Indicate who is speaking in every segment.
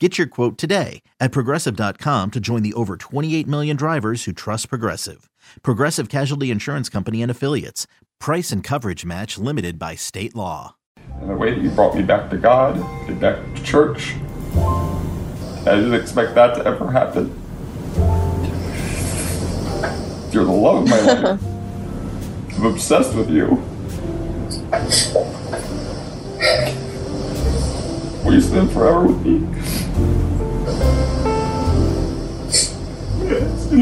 Speaker 1: Get your quote today at progressive.com to join the over 28 million drivers who trust Progressive. Progressive Casualty Insurance Company and Affiliates. Price and coverage match limited by state law.
Speaker 2: And the way that you brought me back to God, and back to church, I didn't expect that to ever happen. You're the love of my life. I'm obsessed with you. Will you spend forever with me?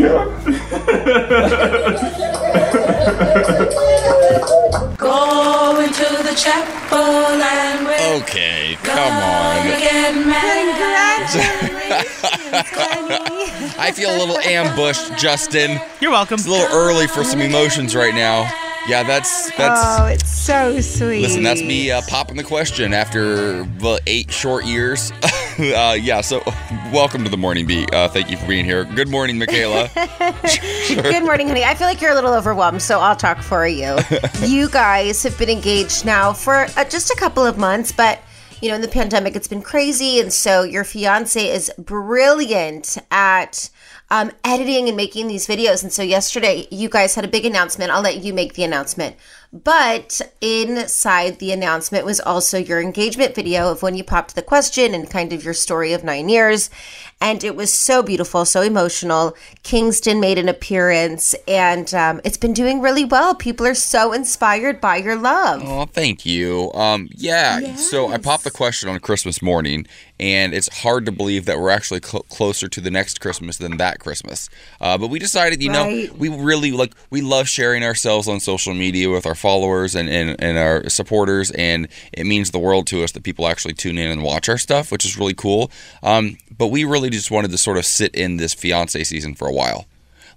Speaker 2: Yeah.
Speaker 3: Going to the chapel and we're
Speaker 4: Okay, come on.
Speaker 3: get married.
Speaker 4: I feel a little ambushed, Justin.
Speaker 5: You're welcome.
Speaker 4: It's a little early for some emotions right now. Yeah, that's that's.
Speaker 6: Oh, it's so sweet.
Speaker 4: Listen, that's me uh, popping the question after well, eight short years. uh, yeah, so welcome to the morning beat. Uh, thank you for being here. Good morning, Michaela.
Speaker 6: Good morning, honey. I feel like you're a little overwhelmed, so I'll talk for you. you guys have been engaged now for uh, just a couple of months, but you know, in the pandemic, it's been crazy, and so your fiance is brilliant at. Um, editing and making these videos. And so yesterday, you guys had a big announcement. I'll let you make the announcement. But inside the announcement was also your engagement video of when you popped the question and kind of your story of nine years. And it was so beautiful, so emotional. Kingston made an appearance, and um, it's been doing really well. People are so inspired by your love.
Speaker 4: Oh, thank you. Um, yeah. So I popped the question on Christmas morning, and it's hard to believe that we're actually cl- closer to the next Christmas than that Christmas. Uh, but we decided, you
Speaker 6: Right.
Speaker 4: know, we really like we love sharing ourselves on social media with our followers and, and and our supporters, and it means the world to us that people actually tune in and watch our stuff, which is really cool. Um, but we really just wanted to sort of sit in this fiance season for a while.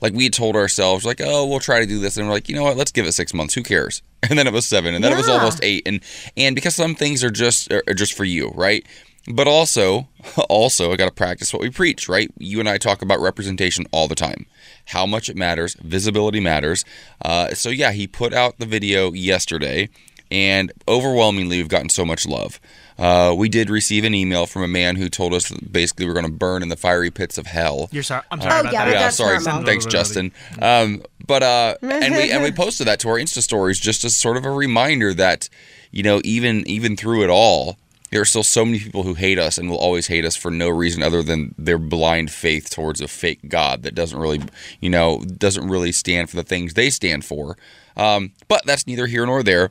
Speaker 4: Like we told ourselves like oh we'll try to do this and we're like you know what? Let's give it six months. Who cares? And then it was seven and then it was almost eight and and because some things are just are just for you right? But also also i got to practice what we preach right? You and i talk about representation all the time how much it matters visibility matters uh, so yeah he put out the video yesterday and overwhelmingly we've gotten so much love uh, we did receive an email from a man who told us that basically we're going to burn in the fiery pits of hell
Speaker 5: You're sorry. I'm sorry
Speaker 6: Oh,
Speaker 5: about
Speaker 6: yeah,
Speaker 5: that.
Speaker 6: but
Speaker 4: yeah,
Speaker 6: that's
Speaker 4: sorry.
Speaker 6: normal.
Speaker 4: Thanks, Justin. Um, but uh, and we and we posted that to our Insta stories just as sort of a reminder that you know even even through it all, there are still so many people who hate us and will always hate us for no reason other than their blind faith towards a fake God that doesn't really you know doesn't really stand for the things they stand for. Um, but that's neither here nor there.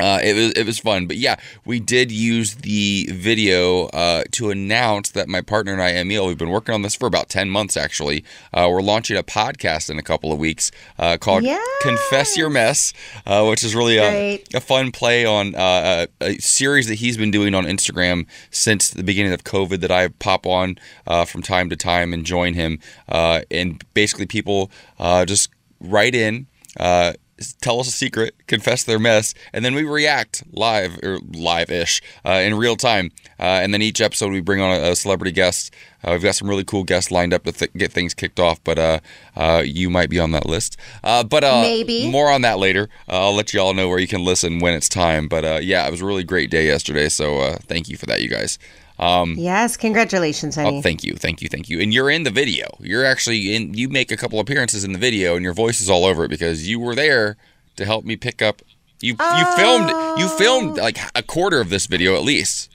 Speaker 4: Uh, it was it was fun, but yeah, we did use the video uh, to announce that my partner and I, Emil, we've been working on this for about ten months. Actually, uh, we're launching a podcast in a couple of weeks uh, called
Speaker 6: Yes.
Speaker 4: "Confess Your Mess," uh, which is really a, a fun play on uh, a, a series that he's been doing on Instagram since the beginning of COVID. That I pop on uh, from time to time and join him, uh, and basically people uh, just write in. Uh, tell us a secret, confess their mess, and then we react live or live-ish uh, in real time. Uh, and then each episode we bring on a, a celebrity guest. Uh, we've got some really cool guests lined up to th- get things kicked off, but uh, uh, you might be on that list. Uh, but uh,
Speaker 6: Maybe.
Speaker 4: more on that later. Uh, I'll let you all know where you can listen when it's time. But uh, yeah, it was a really great day yesterday, so uh, thank you for that, you guys. Um,
Speaker 6: Yes, congratulations, honey.
Speaker 4: Oh, thank you, thank you, thank you. And you're in the video. You're actually in. You make a couple appearances in the video, and your voice is all over it because you were there to help me pick up. You you filmed you filmed like a quarter of this video at least.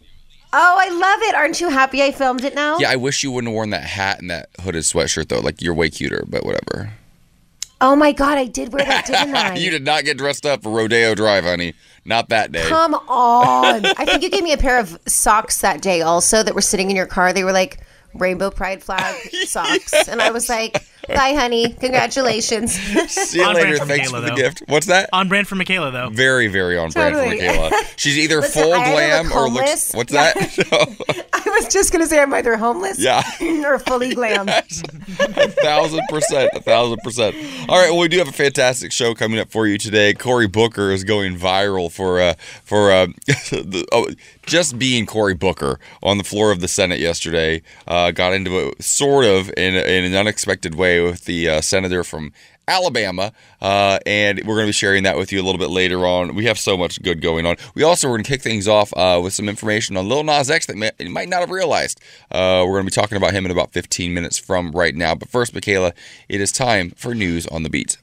Speaker 6: Oh, I love it. Aren't you happy I filmed it now?
Speaker 4: Yeah, I wish you wouldn't have worn that hat and that hooded sweatshirt though. Like you're way cuter, but whatever.
Speaker 6: Oh my god, I did wear that, didn't I?
Speaker 4: you did not get dressed up for Rodeo Drive, honey. Not that day.
Speaker 6: Come on. I think you gave me a pair of socks that day also that were sitting in your car. They were like rainbow pride flag socks. And I was like, bye, honey. Congratulations.
Speaker 4: See you
Speaker 5: On
Speaker 4: later. Thanks
Speaker 5: Michaela,
Speaker 4: for the
Speaker 5: though.
Speaker 4: gift. What's that?
Speaker 5: On brand for Michaela, though.
Speaker 4: Very, very on brand
Speaker 6: Totally.
Speaker 4: for Michaela. She's either
Speaker 6: Listen,
Speaker 4: full
Speaker 6: I
Speaker 4: glam or looks.
Speaker 6: homeless-
Speaker 4: What's
Speaker 6: Yeah.
Speaker 4: that?
Speaker 6: I was just going to say I'm either homeless
Speaker 4: Yeah.
Speaker 6: or fully glam.
Speaker 4: a thousand percent, a thousand percent. All right, well, we do have a fantastic show coming up for you today. Cory Booker is going viral for uh, for uh, the, oh, just being Cory Booker on the floor of the Senate yesterday. Uh, got into it sort of in, in an unexpected way with the uh, senator from. Alabama, uh, and we're going to be sharing that with you a little bit later on. We have so much good going on. We also are going to kick things off uh, with some information on Lil Nas X that may, you might not have realized. Uh, we're going to be talking about him in about 15 minutes from right now. But first, Michaela, it is time for news on the beat.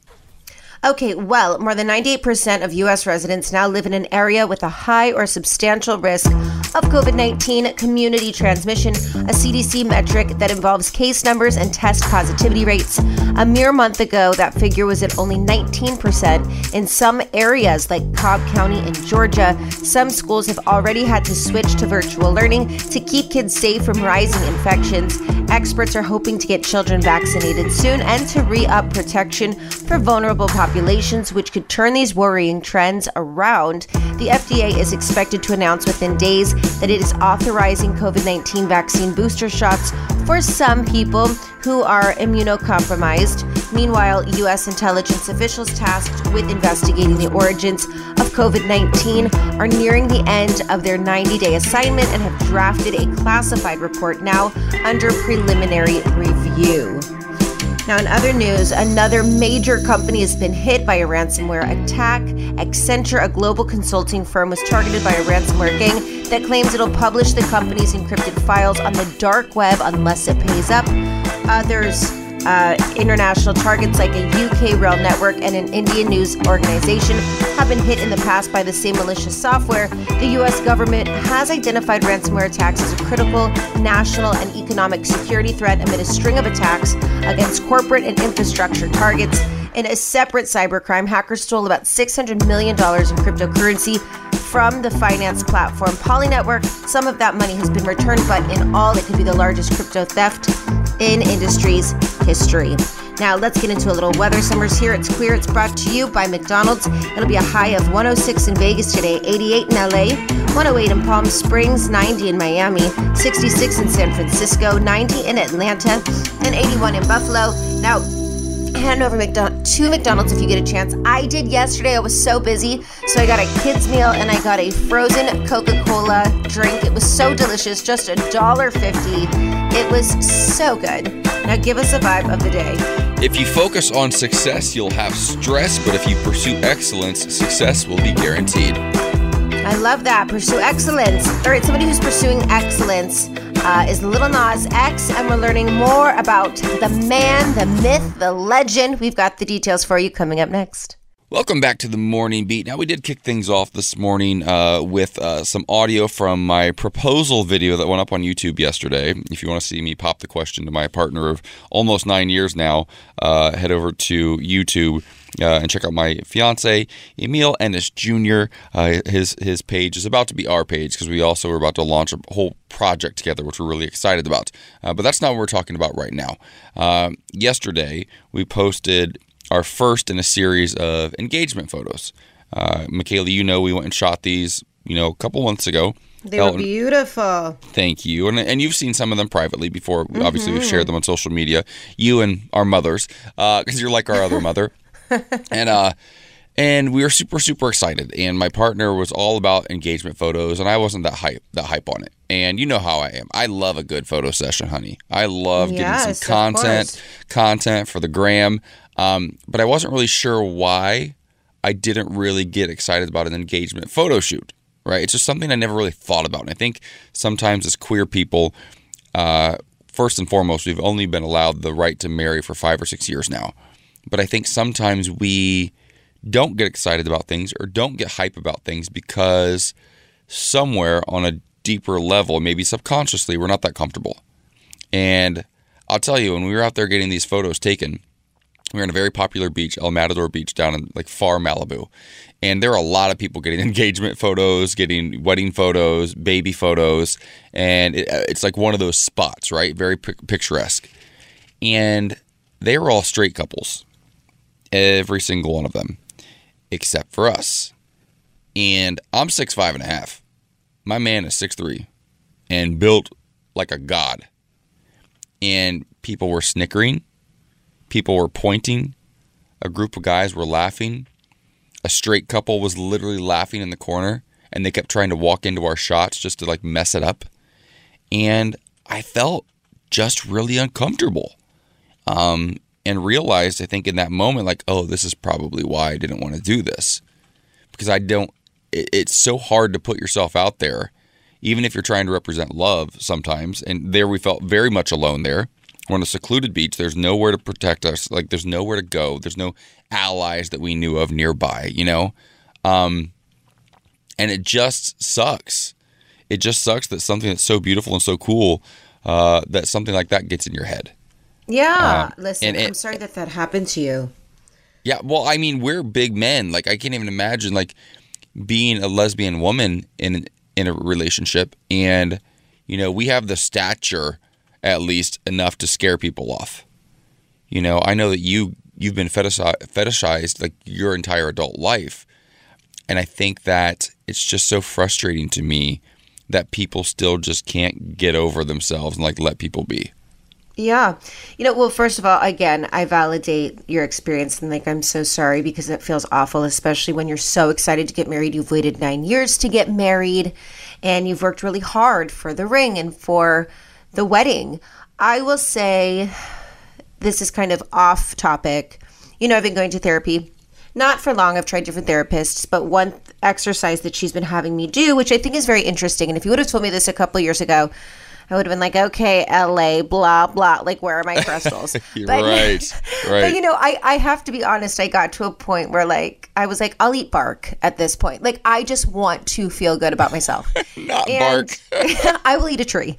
Speaker 6: Okay, well, more than 98% of U.S. residents now live in an area with a high or substantial risk of COVID 19 community transmission, a CDC metric that involves case numbers and test positivity rates. A mere month ago, that figure was at only 19%. In some areas, like Cobb County in Georgia, some schools have already had to switch to virtual learning to keep kids safe from rising infections. Experts are hoping to get children vaccinated soon and to re up protection for vulnerable populations, which could turn these worrying trends around. The FDA is expected to announce within days that it is authorizing COVID 19 vaccine booster shots for some people who are immunocompromised. Meanwhile, U.S. intelligence officials tasked with investigating the origins of COVID 19 are nearing the end of their 90 day assignment and have drafted a classified report now under preliminary review. Now, in other news, another major company has been hit by a ransomware attack. Accenture, a global consulting firm, was targeted by a ransomware gang that claims it'll publish the company's encrypted files on the dark web unless it pays up. Others, uh, international targets like a UK rail network and an Indian news organization, have been hit in the past by the same malicious software. The U.S. government has identified ransomware attacks as a critical national and economic security threat amid a string of attacks against corporate and infrastructure targets. In a separate cybercrime, hackers stole about $600 million in cryptocurrency from the finance platform Poly Network. Some of that money has been returned, but in all, it could be the largest crypto theft in industry's history. Now, let's get into a little weather. Summer's here. It's clear. It's brought to you by McDonald's. It'll be a high of 106 in Vegas today, 88 in LA, 108 in Palm Springs, 90 in Miami, 66 in San Francisco, 90 in Atlanta, and 81 in Buffalo. Now, head over McDon- to McDonald's if you get a chance. I did yesterday. I was so busy. So I got a kids meal and I got a frozen Coca-Cola drink. It was so delicious, just a dollar fifty. It was so good. Now give us a vibe of the day.
Speaker 4: If you focus on success, you'll have stress, but if you pursue excellence, success will be guaranteed.
Speaker 6: I love that. Pursue excellence. All right, somebody who's pursuing excellence uh, is Little Nas X, and we're learning more about the man, the myth, the legend. We've got the details for you coming up next.
Speaker 4: Welcome back to the morning beat. Now we did kick things off this morning uh, with uh, some audio from my proposal video that went up on YouTube yesterday. If you want to see me pop the question to my partner of almost nine years now, uh, head over to YouTube. Uh, and check out my fiance Emil Ennis Jr. Uh, his his page is about to be our page because we also are about to launch a whole project together, which we're really excited about. Uh, but that's not what we're talking about right now. Um, yesterday we posted our first in a series of engagement photos. Uh, Michaela, you know we went and shot these, you know, a couple months ago.
Speaker 6: They were beautiful.
Speaker 4: Thank you. And, and you've seen some of them privately before. Obviously, we've shared them on social media. You and our mothers, because you're like our other mother. And uh, and we were super super excited. And my partner was all about engagement photos, and I wasn't that hype that hype on it. And you know how I am. I love a good photo session, honey. I love getting
Speaker 6: Yes, of
Speaker 4: some content content for the gram. Um, but I wasn't really sure why I didn't really get excited about an engagement photo shoot. Right? It's just something I never really thought about. And I think sometimes as queer people, uh, first and foremost, we've only been allowed the right to marry for five or six years now. But I think sometimes we don't get excited about things or don't get hype about things because somewhere on a deeper level, maybe subconsciously, we're not that comfortable. And I'll tell you, when we were out there getting these photos taken, we were on a very popular beach, El Matador Beach, down in like far Malibu. And there are a lot of people getting engagement photos, getting wedding photos, baby photos. And it, uh, it's like one of those spots, right? Very picturesque. And they were all straight couples, every single one of them, except for us. And I'm six five and a half. My man is six three, and built like a god. And people were snickering, people were pointing, a group of guys were laughing. A straight couple was literally laughing in the corner, and they kept trying to walk into our shots just to like mess it up. And I felt just really uncomfortable. Um, and realized, I think, in that moment, like, oh, this is probably why I didn't want to do this. Because I don't, it, it's so hard to put yourself out there, even if you're trying to represent love sometimes. And there we felt very much alone there. We're on a secluded beach. There's nowhere to protect us. Like, there's nowhere to go. There's no allies that we knew of nearby, you know? Um, and it just sucks. It just sucks that something that's so beautiful and so cool, uh, that something like that gets in your head.
Speaker 6: Yeah, um, listen, I'm sorry that that happened to you.
Speaker 4: Yeah, well, I mean, we're big men. Like, I can't even imagine like being a lesbian woman in in a relationship, and you know, we have the stature at least enough to scare people off. You know, I know that you you've been fetishized, fetishized like your entire adult life, and I think that it's just so frustrating to me that people still just can't get over themselves and like let people be.
Speaker 6: Yeah. You know, well, first of all, again, I validate your experience and like, I'm so sorry because it feels awful, especially when you're so excited to get married. You've waited nine years to get married and you've worked really hard for the ring and for the wedding. I will say this is kind of off topic. You know, I've been going to therapy. Not for long. I've tried different therapists, but one exercise that she's been having me do, which I think is very interesting. And if you would have told me this a couple years ago, I would have been like, okay, LA, blah, blah. Like, where are my crystals?
Speaker 4: but, right, right.
Speaker 6: But, you know, I, I have to be honest. I got to a point where, like, I was like, I'll eat bark at this point. Like, I just want to feel good about myself.
Speaker 4: Not and bark.
Speaker 6: I will eat a tree.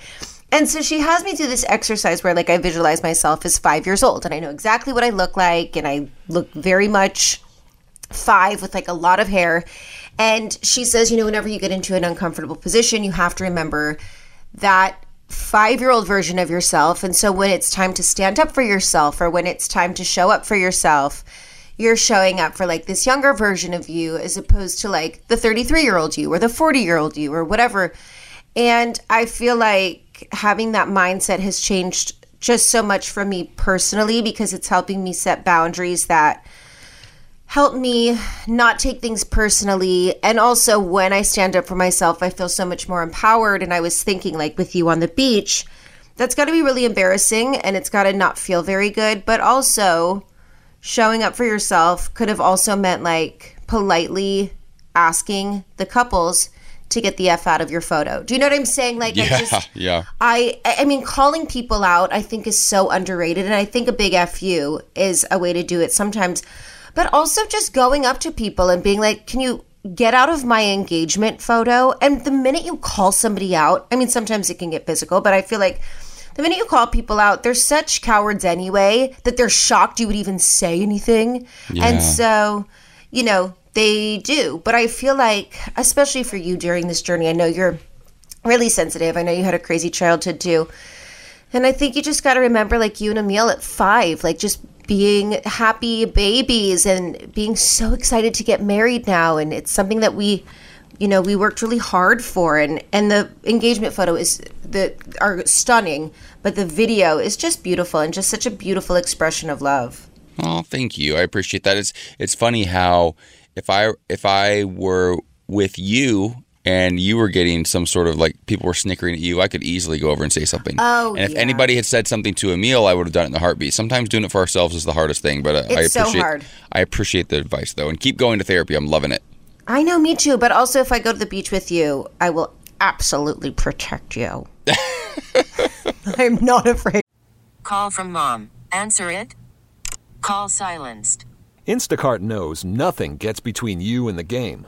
Speaker 6: And so she has me do this exercise where, like, I visualize myself as five years old and I know exactly what I look like. And I look very much five with, like, a lot of hair. And she says, you know, whenever you get into an uncomfortable position, you have to remember that five year old version of yourself. And so when it's time to stand up for yourself or when it's time to show up for yourself, you're showing up for like this younger version of you as opposed to like the 33 year old you or the 40 year old you or whatever. And I feel like having that mindset has changed just so much for me personally because it's helping me set boundaries that help me not take things personally. And also, when I stand up for myself, I feel so much more empowered. And I was thinking, like with you on the beach, that's got to be really embarrassing and it's got to not feel very good. But also, showing up for yourself could have also meant like politely asking the couples to get the f out of your photo. Do you know what I'm saying? Like,
Speaker 4: yeah,
Speaker 6: I just,
Speaker 4: yeah.
Speaker 6: I, I mean, calling people out, I think is so underrated, and I think a big fu is a way to do it. Sometimes but also just going up to people and being like, can you get out of my engagement photo? And the minute you call somebody out, I mean, sometimes it can get physical, but I feel like the minute you call people out, they're such cowards anyway that they're shocked you would even say anything. Yeah. And so, you know, they do. But I feel like, especially for you during this journey, I know you're really sensitive. I know you had a crazy childhood too. And I think you just got to remember, like you and Emil at five, like just being happy babies and being so excited to get married now. And it's something that we you know we worked really hard for. And and the engagement photo is the are stunning but the video is just beautiful and just such a beautiful expression of love.
Speaker 4: Oh thank you. I appreciate that. It's it's funny how if i if i were with you and you were getting some sort of like people were snickering at you, I could easily go over and say something.
Speaker 6: Oh,
Speaker 4: and if
Speaker 6: yeah.
Speaker 4: anybody had said something to Emil, I would have done it in the heartbeat. Sometimes doing it for ourselves is the hardest thing, but uh, I appreciate
Speaker 6: so hard.
Speaker 4: I appreciate the advice though, and keep going to therapy. I'm loving it.
Speaker 6: I know, me too. But also, if I go to the beach with you, I will absolutely protect you. I'm not afraid.
Speaker 5: Call from mom. Answer it. Call silenced.
Speaker 7: Instacart knows nothing gets between you and the game.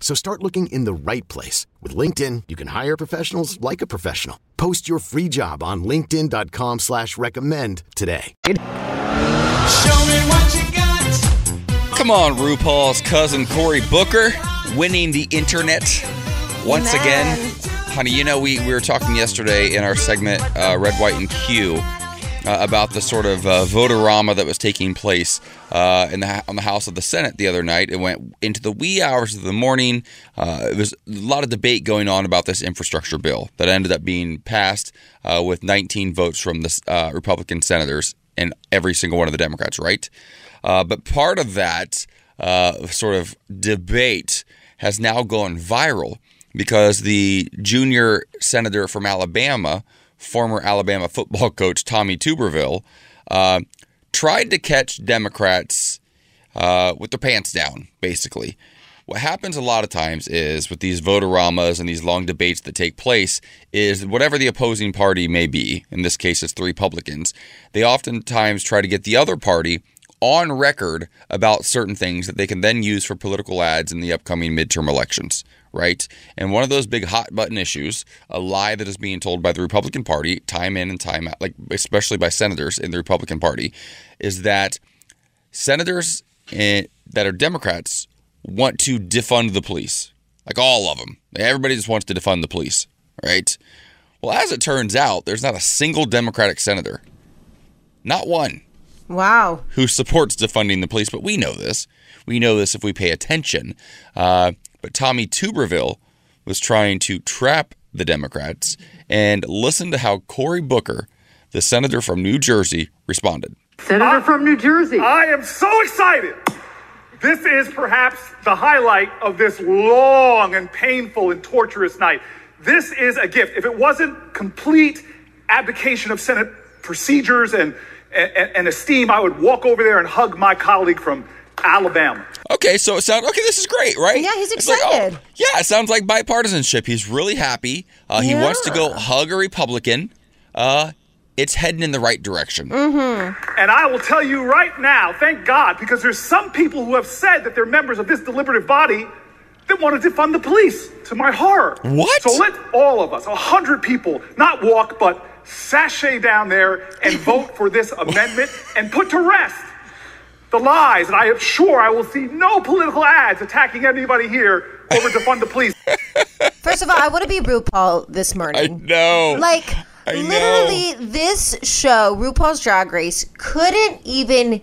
Speaker 8: So start looking in the right place. With LinkedIn, you can hire professionals like a professional. Post your free job on linkedin.com slash recommend today.
Speaker 3: Show me what you got.
Speaker 4: Come on, RuPaul's cousin Cory Booker winning the internet once
Speaker 6: Amen.
Speaker 4: again. Honey, you know, we, we were talking yesterday in our segment, uh, Red, White, and Q, uh, about the sort of uh, votorama that was taking place uh, in the on the House of the Senate the other night. It went into the wee hours of the morning. Uh, it was a lot of debate going on about this infrastructure bill that ended up being passed uh, with 19 votes from the uh, Republican senators and every single one of the Democrats, right? Uh, but part of that uh, sort of debate has now gone viral because the junior senator from Alabama, former Alabama football coach Tommy Tuberville, uh, tried to catch Democrats uh, with their pants down, basically. What happens a lot of times is with these votoramas and these long debates that take place is whatever the opposing party may be, in this case it's the Republicans, they oftentimes try to get the other party on record about certain things that they can then use for political ads in the upcoming midterm elections, right? And one of those big hot button issues, a lie that is being told by the Republican Party time in and time out, like especially by senators in the Republican Party, is that senators eh, that are Democrats want to defund the police. Like all of them. Everybody just wants to defund the police, right? Well, as it turns out, there's not a single Democratic senator, not one,
Speaker 6: Wow.
Speaker 4: who supports defunding the police, but we know this. We know this if we pay attention. Uh, but Tommy Tuberville was trying to trap the Democrats, and listen to how Cory Booker, the senator from New Jersey, responded.
Speaker 9: Senator from New Jersey.
Speaker 10: I am so excited. This is perhaps the highlight of this long and painful and torturous night. This is a gift. If it wasn't complete abdication of Senate procedures and, and, and esteem, I would walk over there and hug my colleague from Alabama.
Speaker 4: Okay, so it sounds okay. This is great, right?
Speaker 6: Yeah, he's
Speaker 4: It's like, oh,
Speaker 6: excited.
Speaker 4: yeah, it sounds like bipartisanship. He's really happy. Uh, He wants to go hug a Republican. Uh, it's heading in the right direction.
Speaker 6: Mm-hmm.
Speaker 10: And I will tell you right now, thank God, because there's some people who have said that they're members of this deliberative body that want to defund the police, to my horror.
Speaker 4: What?
Speaker 10: So let all of us, a hundred people, not walk, but sashay down there and vote for this amendment and put to rest the lies. And I am sure I will see no political ads attacking anybody here over defund the police.
Speaker 6: First of all, I want to be RuPaul this
Speaker 4: I
Speaker 6: morning.
Speaker 4: know.
Speaker 6: Like,
Speaker 4: I know.
Speaker 6: literally, this show, RuPaul's Drag Race, couldn't even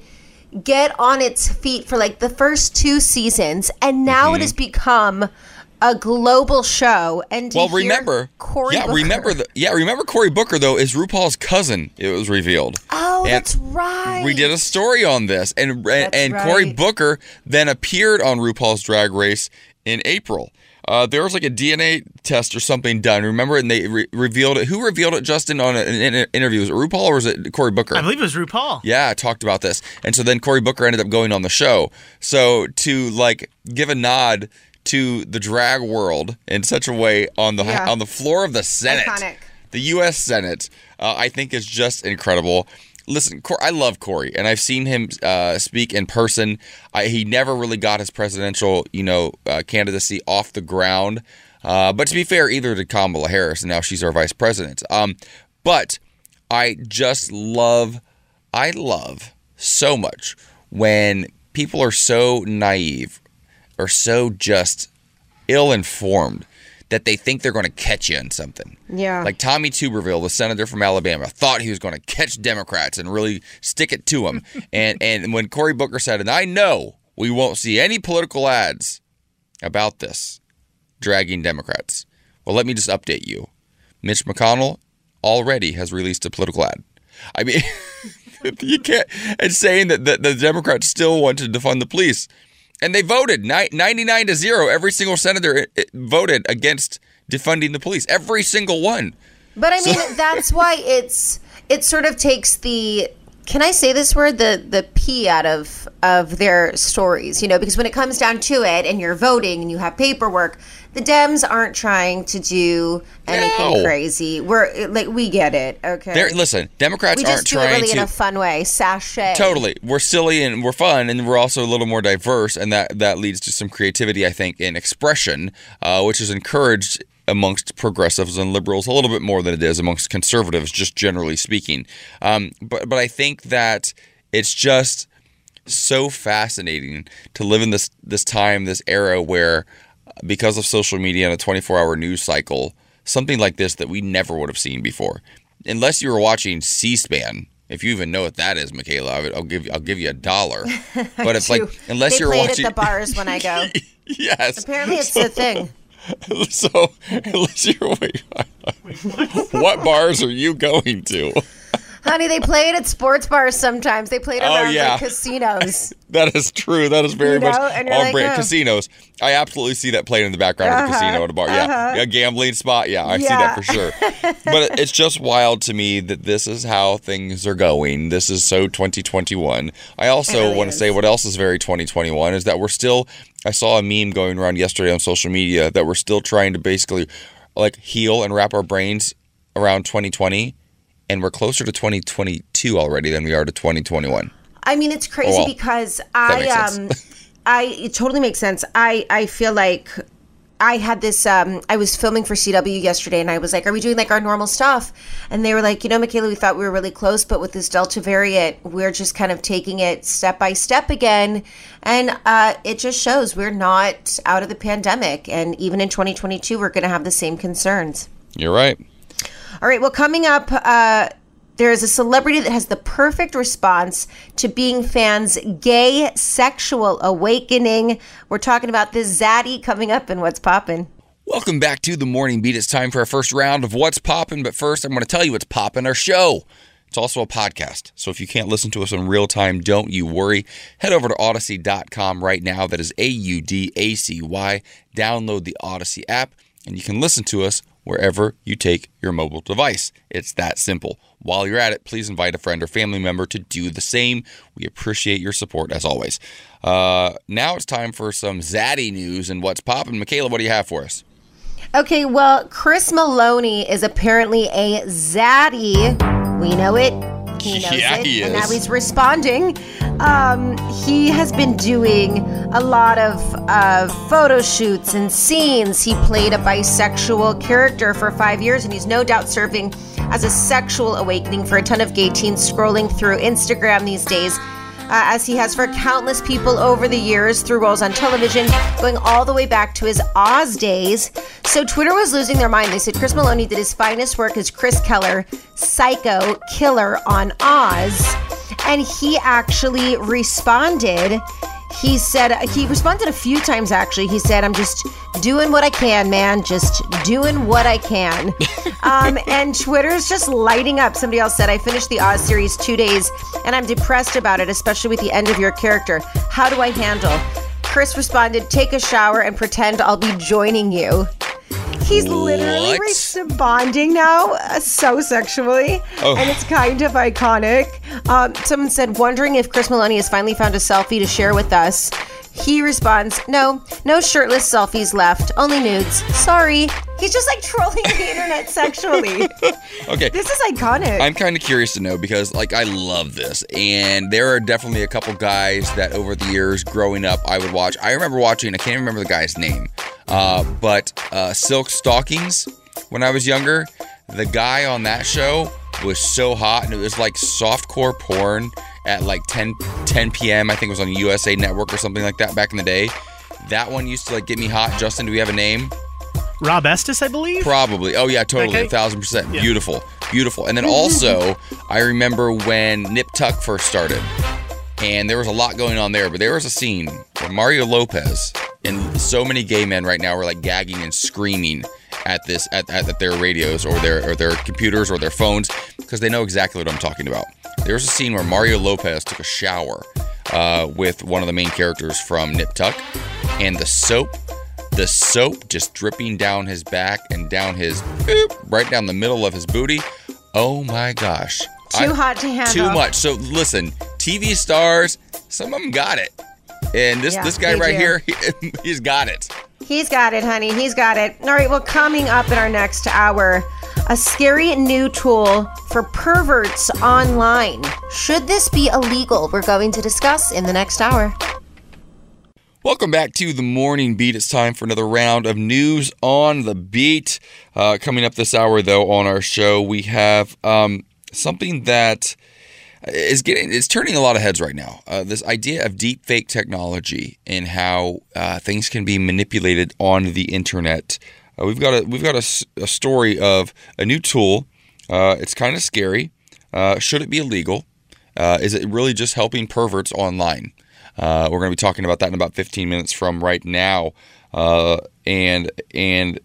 Speaker 6: get on its feet for like the first two seasons, and now
Speaker 4: Mm-hmm.
Speaker 6: it has become a global show. And
Speaker 4: well, remember,
Speaker 6: Cory
Speaker 4: yeah,
Speaker 6: Booker-
Speaker 4: remember the yeah, remember Cory Booker though is RuPaul's cousin. It was revealed.
Speaker 6: Oh,
Speaker 4: And
Speaker 6: that's right.
Speaker 4: We did a story on this, and and,
Speaker 6: That's
Speaker 4: and Cory. Booker then appeared on RuPaul's Drag Race in April. Uh, there was like a DNA test or something done. Remember, and they re- revealed it. Who revealed it? Justin on an, an interview. Was it RuPaul or was it Cory Booker?
Speaker 11: I believe it was RuPaul.
Speaker 4: Yeah, I talked about this. And so then Cory Booker ended up going on the show. So to like give a nod to the drag world in such a way on the
Speaker 6: Yeah.
Speaker 4: on the floor of the Senate,
Speaker 6: Iconic.
Speaker 4: the U.S. Senate, uh, I think is just incredible. Listen, Cor- I love Cory, and I've seen him uh, speak in person. I, he never really got his presidential, you know, uh, candidacy off the ground Uh, but to be fair, either did Kamala Harris, and now she's our vice president. Um, but I just love, I love so much when people are so naive or so just ill informed that they think they're going to catch you in something.
Speaker 6: Yeah.
Speaker 4: Like Tommy Tuberville, the senator from Alabama, thought he was going to catch Democrats and really stick it to them. and and when Cory Booker said, and I know we won't see any political ads about this dragging Democrats. Well, let me just update you. Mitch McConnell already has released a political ad. I mean, you can't, and saying that the, the Democrats still want to defund the police. And they voted 99 to 0. Every single senator it, it voted against defunding the police. Every single one.
Speaker 6: But I mean, so- that's why it's it sort of takes the can I say this word the the p out of of their stories, you know, because when it comes down to it and you're voting and you have paperwork, the Dems aren't trying to do anything no. crazy. We're like we get it, okay.
Speaker 4: They're, listen, Democrats
Speaker 6: we
Speaker 4: aren't trying
Speaker 6: it really
Speaker 4: to
Speaker 6: in a fun way, sashay.
Speaker 4: Totally, we're silly and we're fun, and we're also a little more diverse, and that that leads to some creativity, I think, in expression, uh, which is encouraged amongst progressives and liberals a little bit more than it is amongst conservatives, just generally speaking. Um, but but I think that it's just so fascinating to live in this this time, this era where because of social media and a 24 hour news cycle, something like this that we never would have seen before. Unless you were watching C-SPAN, if you even know what that is, Michaela, I'll give I'll give you a dollar. But it's like unless
Speaker 6: they
Speaker 4: you're
Speaker 6: play
Speaker 4: watching
Speaker 6: it at the bars when I go.
Speaker 4: yes,
Speaker 6: apparently it's so, the thing.
Speaker 4: So unless you're wait, what bars are you going to?
Speaker 6: Honey, they play it at sports bars sometimes. They play it
Speaker 4: Oh, yeah.
Speaker 6: like casinos.
Speaker 4: That is true. That is very
Speaker 6: You know,
Speaker 4: much on
Speaker 6: like,
Speaker 4: brand.
Speaker 6: oh.
Speaker 4: Casinos. I absolutely see that playing in the background of the
Speaker 6: Uh-huh,
Speaker 4: casino at a bar. Yeah.
Speaker 6: uh-huh.
Speaker 4: A gambling spot. Yeah, I see that for sure. but it's just wild to me that this is how things are going. This is so 2021. I also want to say what else is very 2021 is that we're still I saw a meme going around yesterday on social media that we're still trying to basically like heal and wrap our brains around 2020 and we're closer to 2022 already than we are to 2021.
Speaker 6: I mean, it's crazy
Speaker 4: Oh, well,
Speaker 6: because I um. I it totally makes sense. I I feel like I had this. Um, I was filming for CW yesterday, and I was like, "Are we doing like our normal stuff?" And they were like, "You know, Michaela, we thought we were really close, but with this Delta variant, we're just kind of taking it step by step again." And uh, it just shows we're not out of the pandemic, and even in 2022, we're going to have the same concerns.
Speaker 4: You're right.
Speaker 6: All right. Well, coming up, uh, there is a celebrity that has the perfect response to being fans' gay sexual awakening. We're talking about this Zaddy coming up and what's poppin'.
Speaker 4: Welcome back to the Morning Beat. It's time for our first round of What's Poppin'. But first, I'm going to tell you what's poppin' our show. It's also a podcast. So if you can't listen to us in real time, don't you worry. Head over to Audacy.com right now. That is A U D A C Y. Download the Audacy app, and you can listen to us wherever you take your mobile device. It's that simple. While you're at it, please invite a friend or family member to do the same. We appreciate your support as always. Uh, now it's time for some Zaddy news and what's popping. Michaela, what do you have for us?
Speaker 6: Okay, well, Chris Meloni is apparently a zaddy. We know it. He knows
Speaker 4: Yeah,
Speaker 6: it.
Speaker 4: he
Speaker 6: And now he's responding. Um, he has been doing a lot of uh, photo shoots and scenes. He played a bisexual character for five years, and he's no doubt serving as a sexual awakening for a ton of gay teens scrolling through Instagram these days uh, as he has for countless people over the years through roles on television, going all the way back to his Oz days. So Twitter was losing their mind. They said Chris Meloni did his finest work as Chris Keller, psycho killer on Oz. And he actually responded. He said, he responded a few times actually. He said, I'm just doing what I can, man. Just doing what I can. um, and Twitter's just lighting up. Somebody else said, I finished the Oz series two days and I'm depressed about it, especially with the end of your character. How do I handle? Chris responded, Take a shower and pretend I'll be joining you. He's literally
Speaker 4: What?
Speaker 6: responding now uh, so sexually,
Speaker 4: Oh.
Speaker 6: and it's kind of iconic. Um, someone said, wondering if Chris Meloni has finally found a selfie to share with us. He responds, No, no shirtless selfies left, only nudes. Sorry. He's just like trolling the internet sexually.
Speaker 4: Okay.
Speaker 6: This is iconic.
Speaker 4: I'm kind of curious to know because, like, I love this, and there are definitely a couple guys that over the years growing up I would watch. I remember watching. I can't remember the guy's name, Uh, but uh, Silk Stockings, when I was younger, the guy on that show was so hot, and it was like softcore porn at like 10 10 p.m. I think it was on USA Network or something like that back in the day. That one used to like get me hot. Justin, do we have a name?
Speaker 9: Rob Estes, I believe.
Speaker 4: Probably. Oh yeah, totally,
Speaker 9: Okay.
Speaker 4: a thousand percent.
Speaker 9: Yeah.
Speaker 4: Beautiful, beautiful. And then also, I remember when Nip Tuck first started, and there was a lot going on there. But there was a scene where Mario Lopez and so many gay men right now were like gagging and screaming at this at, at, at their radios or their or their computers or their phones because they know exactly what I'm talking about. There was a scene where Mario Lopez took a shower uh, with one of the main characters from Nip Tuck, and the soap the soap just dripping down his back and down his boop, right down the middle of his booty. Oh my gosh.
Speaker 6: Too hot to handle.
Speaker 4: Too much. So listen, TV stars, some of them got it. And this
Speaker 6: Yeah,
Speaker 4: this guy right
Speaker 6: do.
Speaker 4: here, he, he's got it.
Speaker 6: He's got it, honey. He's got it. All right, well, coming up in our next hour, a scary new tool for perverts online. Should this be illegal? We're going to discuss in the next hour.
Speaker 4: Welcome back to the morning beat. It's time for another round of news on the beat. Uh, coming up this hour, though, on our show, we have um, something that is getting it's turning a lot of heads right now. Uh, this idea of deep fake technology and how uh, things can be manipulated on the internet. Uh, we've got a we've got a, a story of a new tool. Uh, it's kind of scary. Uh, should it be illegal? Uh, is it really just helping perverts online? We're going to be talking about that in about 15 minutes from right now, and and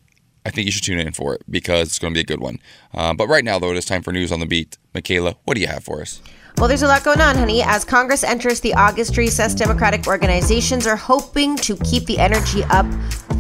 Speaker 4: I think you should tune in for it because it's going to be a good one. But right now, though, it is time for news on the beat. Michaela, what do you have for us?
Speaker 6: Well, there's a lot going on, honey. As Congress enters the August recess, Democratic organizations are hoping to keep the energy up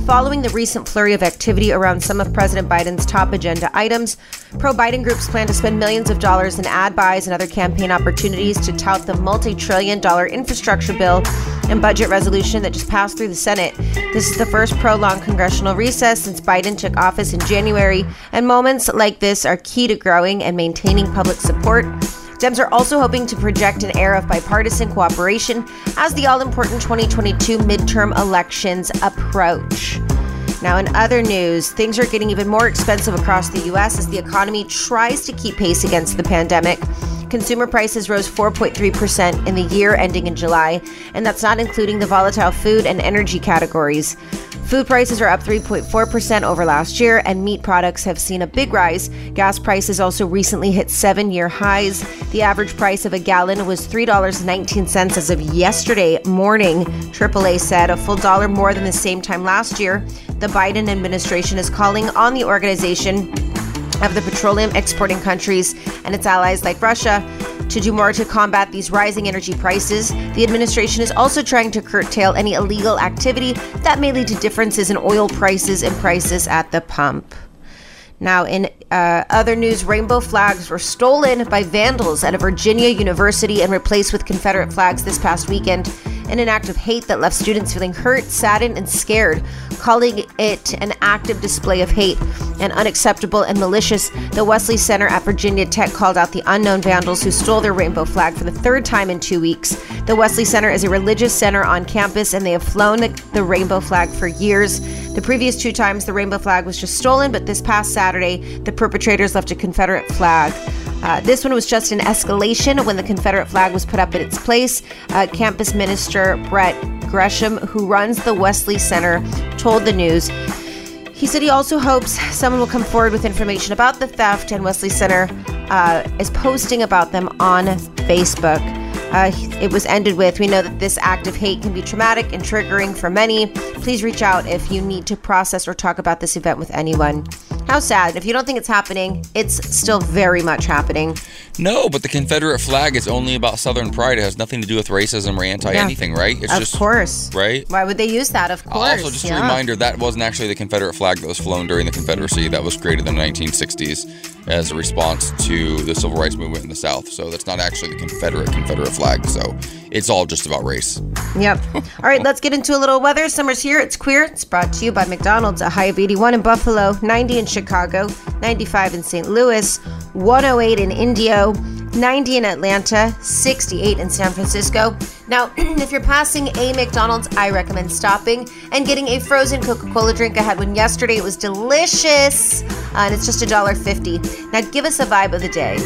Speaker 6: following the recent flurry of activity around some of President Biden's top agenda items. Pro Biden groups plan to spend millions of dollars in ad buys and other campaign opportunities to tout the multi trillion dollar infrastructure bill and budget resolution that just passed through the Senate. This is the first prolonged congressional recess since Biden took office in January, and moments like this are key to growing and maintaining public support. Dems are also hoping to project an air of bipartisan cooperation as the all important 2022 midterm elections approach. Now, in other news, things are getting even more expensive across the U.S. as the economy tries to keep pace against the pandemic. Consumer prices rose 4.3% in the year ending in July, and that's not including the volatile food and energy categories. Food prices are up 3.4% over last year, and meat products have seen a big rise. Gas prices also recently hit seven year highs. The average price of a gallon was $3.19 as of yesterday morning, AAA said, a full dollar more than the same time last year. The Biden administration is calling on the organization of the petroleum exporting countries and its allies like Russia to do more to combat these rising energy prices. The administration is also trying to curtail any illegal activity that may lead to differences in oil prices and prices at the pump. Now, in uh, other news, rainbow flags were stolen by vandals at a Virginia university and replaced with Confederate flags this past weekend in an act of hate that left students feeling hurt, saddened, and scared, calling it an active display of hate and unacceptable and malicious. The Wesley Center at Virginia Tech called out the unknown vandals who stole their rainbow flag for the third time in two weeks. The Wesley Center is a religious center on campus, and they have flown the, rainbow flag for years. The previous two times, the rainbow flag was just stolen, but this past Saturday, the perpetrators left a Confederate flag. Uh, this one was just an escalation when the Confederate flag was put up in its place. Uh, campus minister Brett Gresham, who runs the Wesley Center, told the news. He said he also hopes someone will come forward with information about the theft, and Wesley Center uh, is posting about them on Facebook. Uh, it was ended with We know that this act of hate can be traumatic and triggering for many. Please reach out if you need to process or talk about this event with anyone. How sad. If you don't think it's happening, it's still very much happening.
Speaker 4: No, but the Confederate flag is only about Southern pride. It has nothing to do with racism or anti anything, right? It's
Speaker 6: of
Speaker 4: just
Speaker 6: course.
Speaker 4: right.
Speaker 6: Why would they use that? Of course.
Speaker 4: Also, just a reminder that wasn't actually the Confederate flag that was flown during the Confederacy. That was created in the 1960s as a response to the Civil Rights Movement in the South. So that's not actually the Confederate Confederate flag. So it's all just about race.
Speaker 6: Yep. All right, let's get into a little weather. Summer's here. It's queer. It's brought to you by McDonald's. A high of 81 in Buffalo, 90 in Chicago, 95 in St. Louis, 108 in Indio, 90 in Atlanta, 68 in San Francisco. Now, if you're passing a McDonald's, I recommend stopping and getting a frozen Coca Cola drink. I had one yesterday. It was delicious, uh, and it's just $1.50. Now, give us a vibe of the day.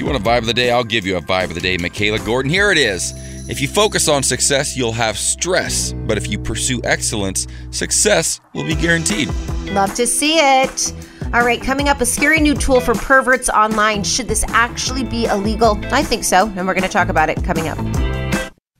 Speaker 4: You want a vibe of the day? I'll give you a vibe of the day, Michaela Gordon. Here it is. If you focus on success, you'll have stress. But if you pursue excellence, success will be guaranteed.
Speaker 6: Love to see it. All right, coming up, a scary new tool for perverts online. Should this actually be illegal? I think so, and we're going to talk about it coming up.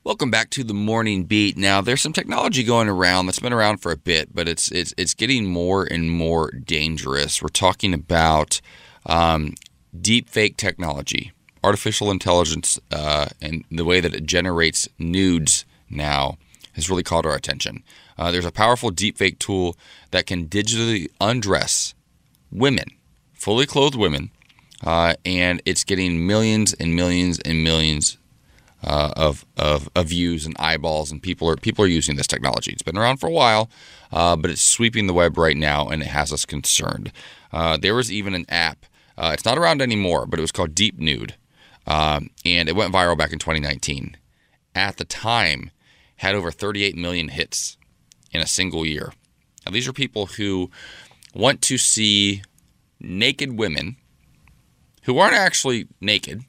Speaker 4: Welcome back to the morning beat. Now, there's some technology going around that's been around for a bit, but it's it's it's getting more and more dangerous. We're talking about um, deep fake technology, artificial intelligence, uh, and the way that it generates nudes now has really caught our attention. Uh, there's a powerful deepfake tool that can digitally undress women, fully clothed women, uh, and it's getting millions and millions and millions uh, of, of, of views and eyeballs, and people are people are using this technology. It's been around for a while, uh, but it's sweeping the web right now, and it has us concerned. Uh, there was even an app. Uh, it's not around anymore, but it was called Deep Nude, um, and it went viral back in 2019. At the time, had over 38 million hits in a single year. Now, these are people who want to see naked women who aren't actually naked.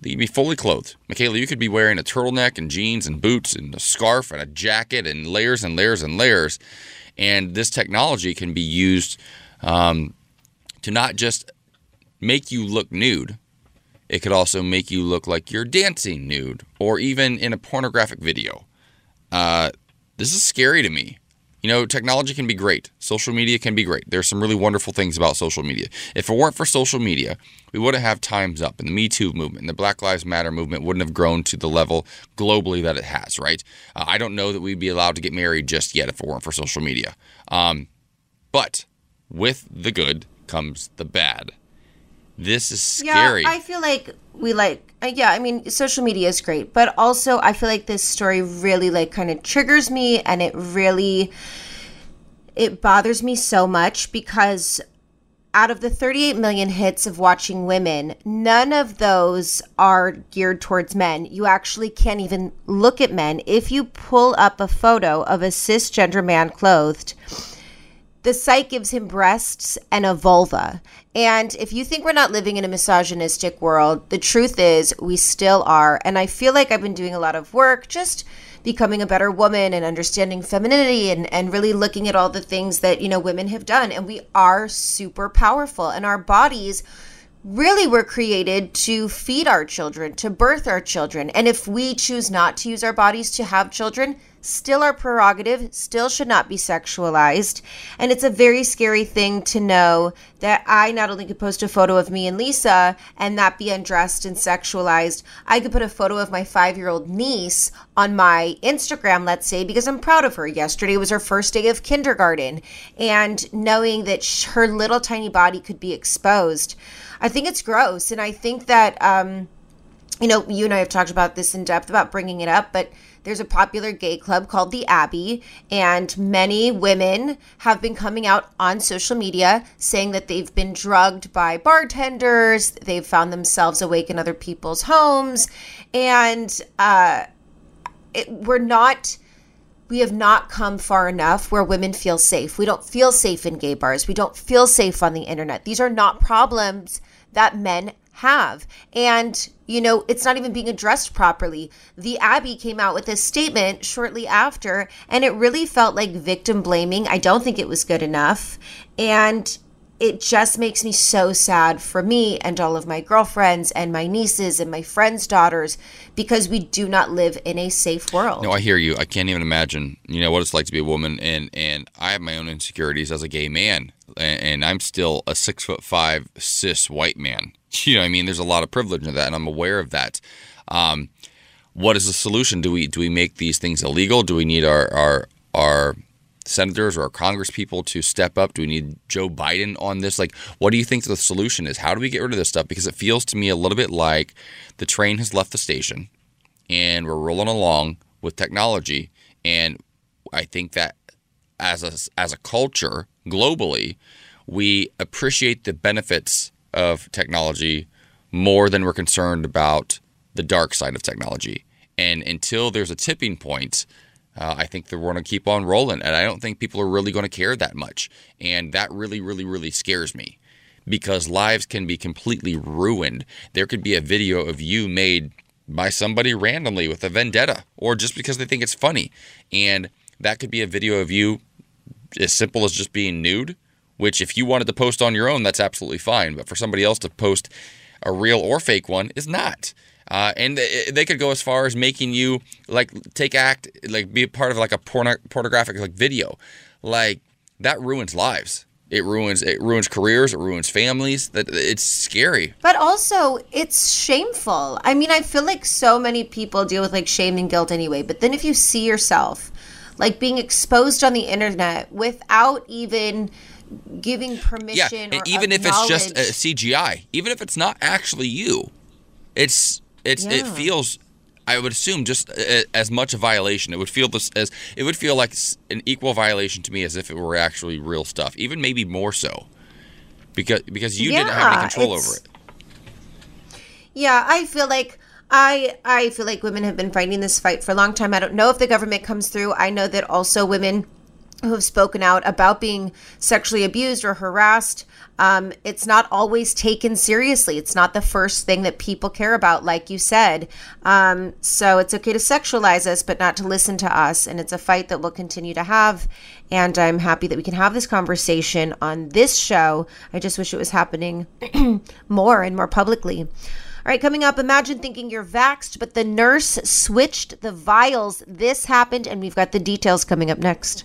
Speaker 4: They can be fully clothed. Michaela, you could be wearing a turtleneck and jeans and boots and a scarf and a jacket and layers and layers and layers. And this technology can be used um, to not just make you look nude, it could also make you look like you're dancing nude or even in a pornographic video. Uh, this is scary to me. You know, technology can be great. Social media can be great. There's some really wonderful things about social media. If it weren't for social media, we wouldn't have Times Up and the Me Too movement and the Black Lives Matter movement wouldn't have grown to the level globally that it has, right? Uh, I don't know that we'd be allowed to get married just yet if it weren't for social media. Um, but with the good comes the bad. This is scary.
Speaker 6: Yeah, I feel like we like uh, yeah, I mean social media is great, but also I feel like this story really like kind of triggers me and it really it bothers me so much because out of the 38 million hits of watching women, none of those are geared towards men. You actually can't even look at men. If you pull up a photo of a cisgender man clothed, the site gives him breasts and a vulva. And if you think we're not living in a misogynistic world, the truth is we still are. And I feel like I've been doing a lot of work just becoming a better woman and understanding femininity and, and really looking at all the things that, you know, women have done. And we are super powerful and our bodies really were created to feed our children, to birth our children. And if we choose not to use our bodies to have children, still our prerogative, still should not be sexualized. And it's a very scary thing to know that I not only could post a photo of me and Lisa and that be undressed and sexualized, I could put a photo of my five year old niece on my Instagram, let's say, because I'm proud of her. Yesterday was her first day of kindergarten. And knowing that her little tiny body could be exposed, I think it's gross. And I think that, um, you know, you and I have talked about this in depth about bringing it up, but there's a popular gay club called the Abbey, and many women have been coming out on social media saying that they've been drugged by bartenders, they've found themselves awake in other people's homes, and uh, it, we're not we have not come far enough where women feel safe. We don't feel safe in gay bars. We don't feel safe on the internet. These are not problems that men have. And, you know, it's not even being addressed properly. The Abbey came out with a statement shortly after, and it really felt like victim blaming. I don't think it was good enough. And it just makes me so sad for me and all of my girlfriends and my nieces and my friends' daughters because we do not live in a safe world.
Speaker 4: No, I hear you. I can't even imagine, you know, what it's like to be a woman, and and I have my own insecurities as a gay man, and, and I'm still a six foot five cis white man. You know, I mean, there's a lot of privilege in that, and I'm aware of that. Um, what is the solution? Do we do we make these things illegal? Do we need our our our senators or our Congress people to step up? Do we need Joe Biden on this? Like, what do you think the solution is? How do we get rid of this stuff? Because it feels to me a little bit like the train has left the station and we're rolling along with technology. And I think that as a, as a culture globally, we appreciate the benefits of technology more than we're concerned about the dark side of technology. And until there's a tipping point, uh, I think they're going to keep on rolling. And I don't think people are really going to care that much. And that really, really, really scares me because lives can be completely ruined. There could be a video of you made by somebody randomly with a vendetta or just because they think it's funny. And that could be a video of you as simple as just being nude, which if you wanted to post on your own, that's absolutely fine. But for somebody else to post a real or fake one is not. Uh, and they could go as far as making you like take act, like be a part of like a porno- pornographic like video, like that ruins lives. It ruins it ruins careers. It ruins families. That it's scary.
Speaker 6: But also, it's shameful. I mean, I feel like so many people deal with like shame and guilt anyway. But then if you see yourself like being exposed on the internet without even giving permission,
Speaker 4: yeah, even if it's just a CGI, even if it's not actually you, it's it's yeah. it feels I would assume just as much a violation. It would feel this as it would feel like an equal violation to me as if it were actually real stuff, even maybe more so, because because you yeah, didn't have any control over it.
Speaker 6: Yeah, I feel like I I feel like women have been fighting this fight for a long time. I don't know if the government comes through. I know that also women who have spoken out about being sexually abused or harassed. Um, it's not always taken seriously. It's not the first thing that people care about, like you said. Um, so it's okay to sexualize us, but not to listen to us. And it's a fight that we'll continue to have. And I'm happy that we can have this conversation on this show. I just wish it was happening more and more publicly. All right, coming up, imagine thinking you're vaxxed, but the nurse switched the vials. This happened, and we've got the details coming up next.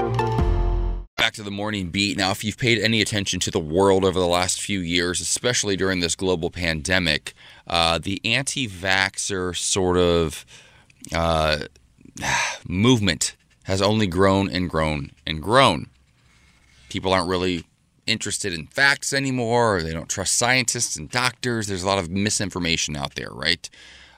Speaker 4: back to the morning beat. Now, if you've paid any attention to the world over the last few years, especially during this global pandemic, uh, the anti vaxxer sort of uh, movement has only grown and grown and grown. People aren't really interested in facts anymore, they don't trust scientists and doctors. There's a lot of misinformation out there, right?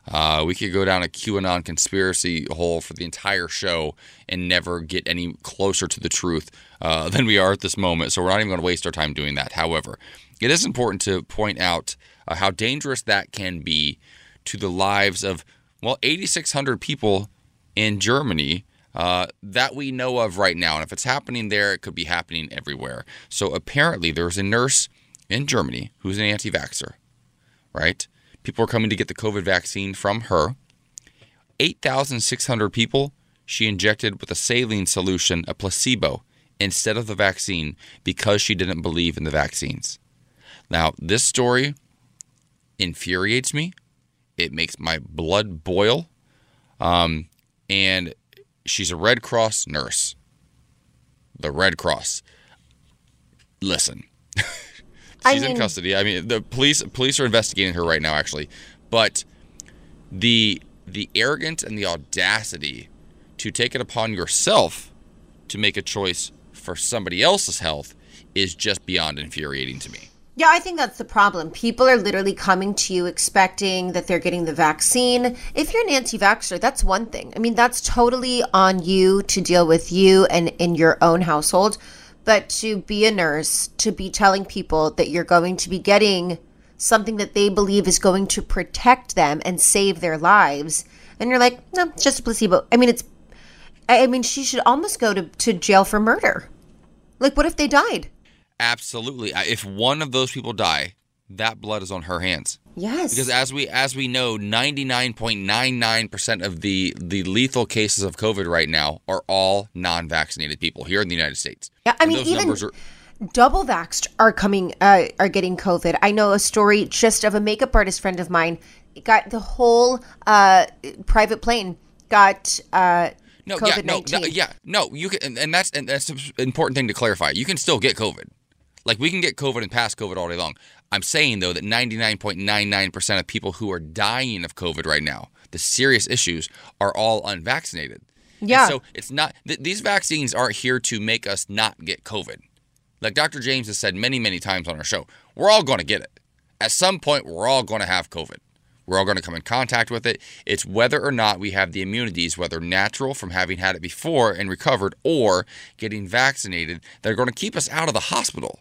Speaker 4: Uh, we could go down a QAnon conspiracy hole for the entire show and never get any closer to the truth uh, than we are at this moment. So we're not even going to waste our time doing that. However, it is important to point out uh, how dangerous that can be to the lives of, well, 8,600 people in Germany. Uh, that we know of right now. And if it's happening there, it could be happening everywhere. So apparently, there's a nurse in Germany who's an anti vaxxer, right? People are coming to get the COVID vaccine from her. 8,600 people she injected with a saline solution, a placebo, instead of the vaccine because she didn't believe in the vaccines. Now, this story infuriates me. It makes my blood boil. Um, and she's a Red Cross nurse. The Red Cross. Listen, She's I mean, in custody. I mean, the police police are investigating her right now, actually. But the the arrogance and the audacity to take it upon yourself to make a choice for somebody else's health is just beyond infuriating to me.
Speaker 6: Yeah, I think that's the problem. People are literally coming to you expecting that they're getting the vaccine. If you're an anti vaxxer, that's one thing. I mean, that's totally on you to deal with you and in your own household. But to be a nurse, to be telling people that you're going to be getting something that they believe is going to protect them and save their lives, and you're like, no, it's just a placebo. I mean, it's, I mean, she should almost go to, to jail for murder. Like, what if they died?
Speaker 4: Absolutely. If one of those people die, that blood is on her hands.
Speaker 6: Yes.
Speaker 4: Because as we as we know, 99.99% of the the lethal cases of COVID right now are all non-vaccinated people here in the United States.
Speaker 6: Yeah, I
Speaker 4: And
Speaker 6: mean,
Speaker 4: those
Speaker 6: even
Speaker 4: numbers are
Speaker 6: double vaxxed are coming, uh, are getting COVID. I know a story just of a makeup artist friend of mine got the whole uh, private plane got uh,
Speaker 4: No, yeah,
Speaker 6: COVID
Speaker 4: no,
Speaker 6: nineteen.
Speaker 4: no, yeah, no. You can, and, and that's and that's an important thing to clarify. You can still get COVID. Like we can get COVID and pass COVID all day long. I'm saying though that 99.99% of people who are dying of COVID right now, the serious issues, are all unvaccinated. And
Speaker 6: Yeah.
Speaker 4: so it's not th- these vaccines aren't here to make us not get COVID. Like Dr. James has said many, many times on our show, we're all going to get it. At some point, we're all going to have COVID. We're all going to come in contact with it. It's whether or not we have the immunities, whether natural from having had it before and recovered, or getting vaccinated, that are going to keep us out of the hospital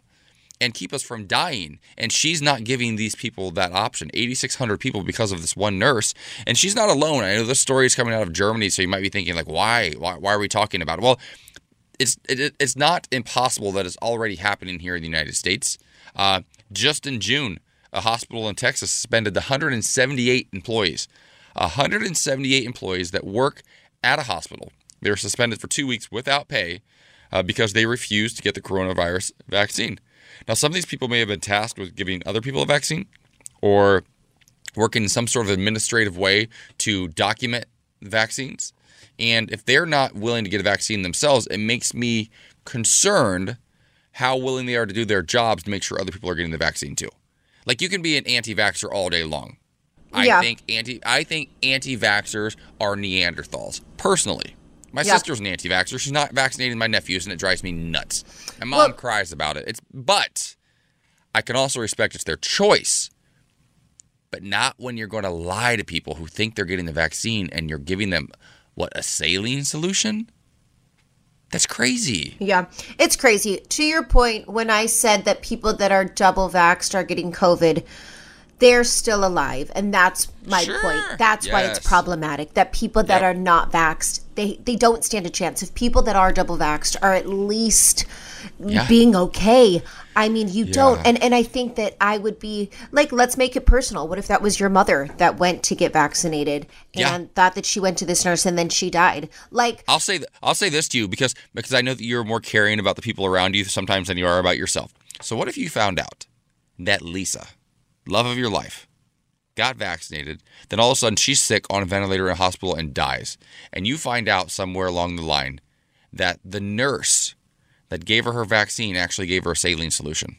Speaker 4: and keep us from dying. And she's not giving these people that option 8,600 people because of this one nurse. And she's not alone. I know this story is coming out of Germany, so you might be thinking, like, why? Why, why are we talking about it? Well, it's it, it's not impossible that it's already happening here in the United States. Uh, just in June, a hospital in Texas suspended 178 employees. 178 employees that work at a hospital. They were suspended for two weeks without pay uh, because they refused to get the coronavirus vaccine. Now, some of these people may have been tasked with giving other people a vaccine or working in some sort of administrative way to document vaccines. And if they're not willing to get a vaccine themselves, it makes me concerned how willing they are to do their jobs to make sure other people are getting the vaccine too. Like you can be an anti-vaxxer all day long. I
Speaker 6: Yeah.
Speaker 4: think anti I think anti-vaxxers are Neanderthals. Personally. My
Speaker 6: Yeah.
Speaker 4: sister's an anti-vaxxer. She's not vaccinating my nephews and it drives me nuts. My mom
Speaker 6: Well-
Speaker 4: cries about it. It's but I can also respect it's their choice. But not when you're going to lie to people who think they're getting the vaccine and you're giving them what a saline solution? That's crazy.
Speaker 6: Yeah, it's crazy. To your point, when I said that people that are double vaxxed are getting COVID, they're still alive. And that's my point. That's why it's problematic that people that
Speaker 12: Yep.
Speaker 6: are not vaxxed, they, they don't stand a chance. If people that are double vaxxed are at least
Speaker 12: Yeah.
Speaker 6: being okay, I mean, you don't. And, and I think that I would be like, let's make it personal. What if that was your mother that went to get vaccinated
Speaker 4: Yeah.
Speaker 6: and thought that she went to this nurse and then she died? Like,
Speaker 4: I'll say th- I'll say this to you because because I know that you're more caring about the people around you sometimes than you are about yourself. So what if you found out that Lisa, love of your life, got vaccinated, then all of a sudden she's sick on a ventilator in a hospital and dies, and you find out somewhere along the line that the nurse that gave her her vaccine actually gave her a saline solution.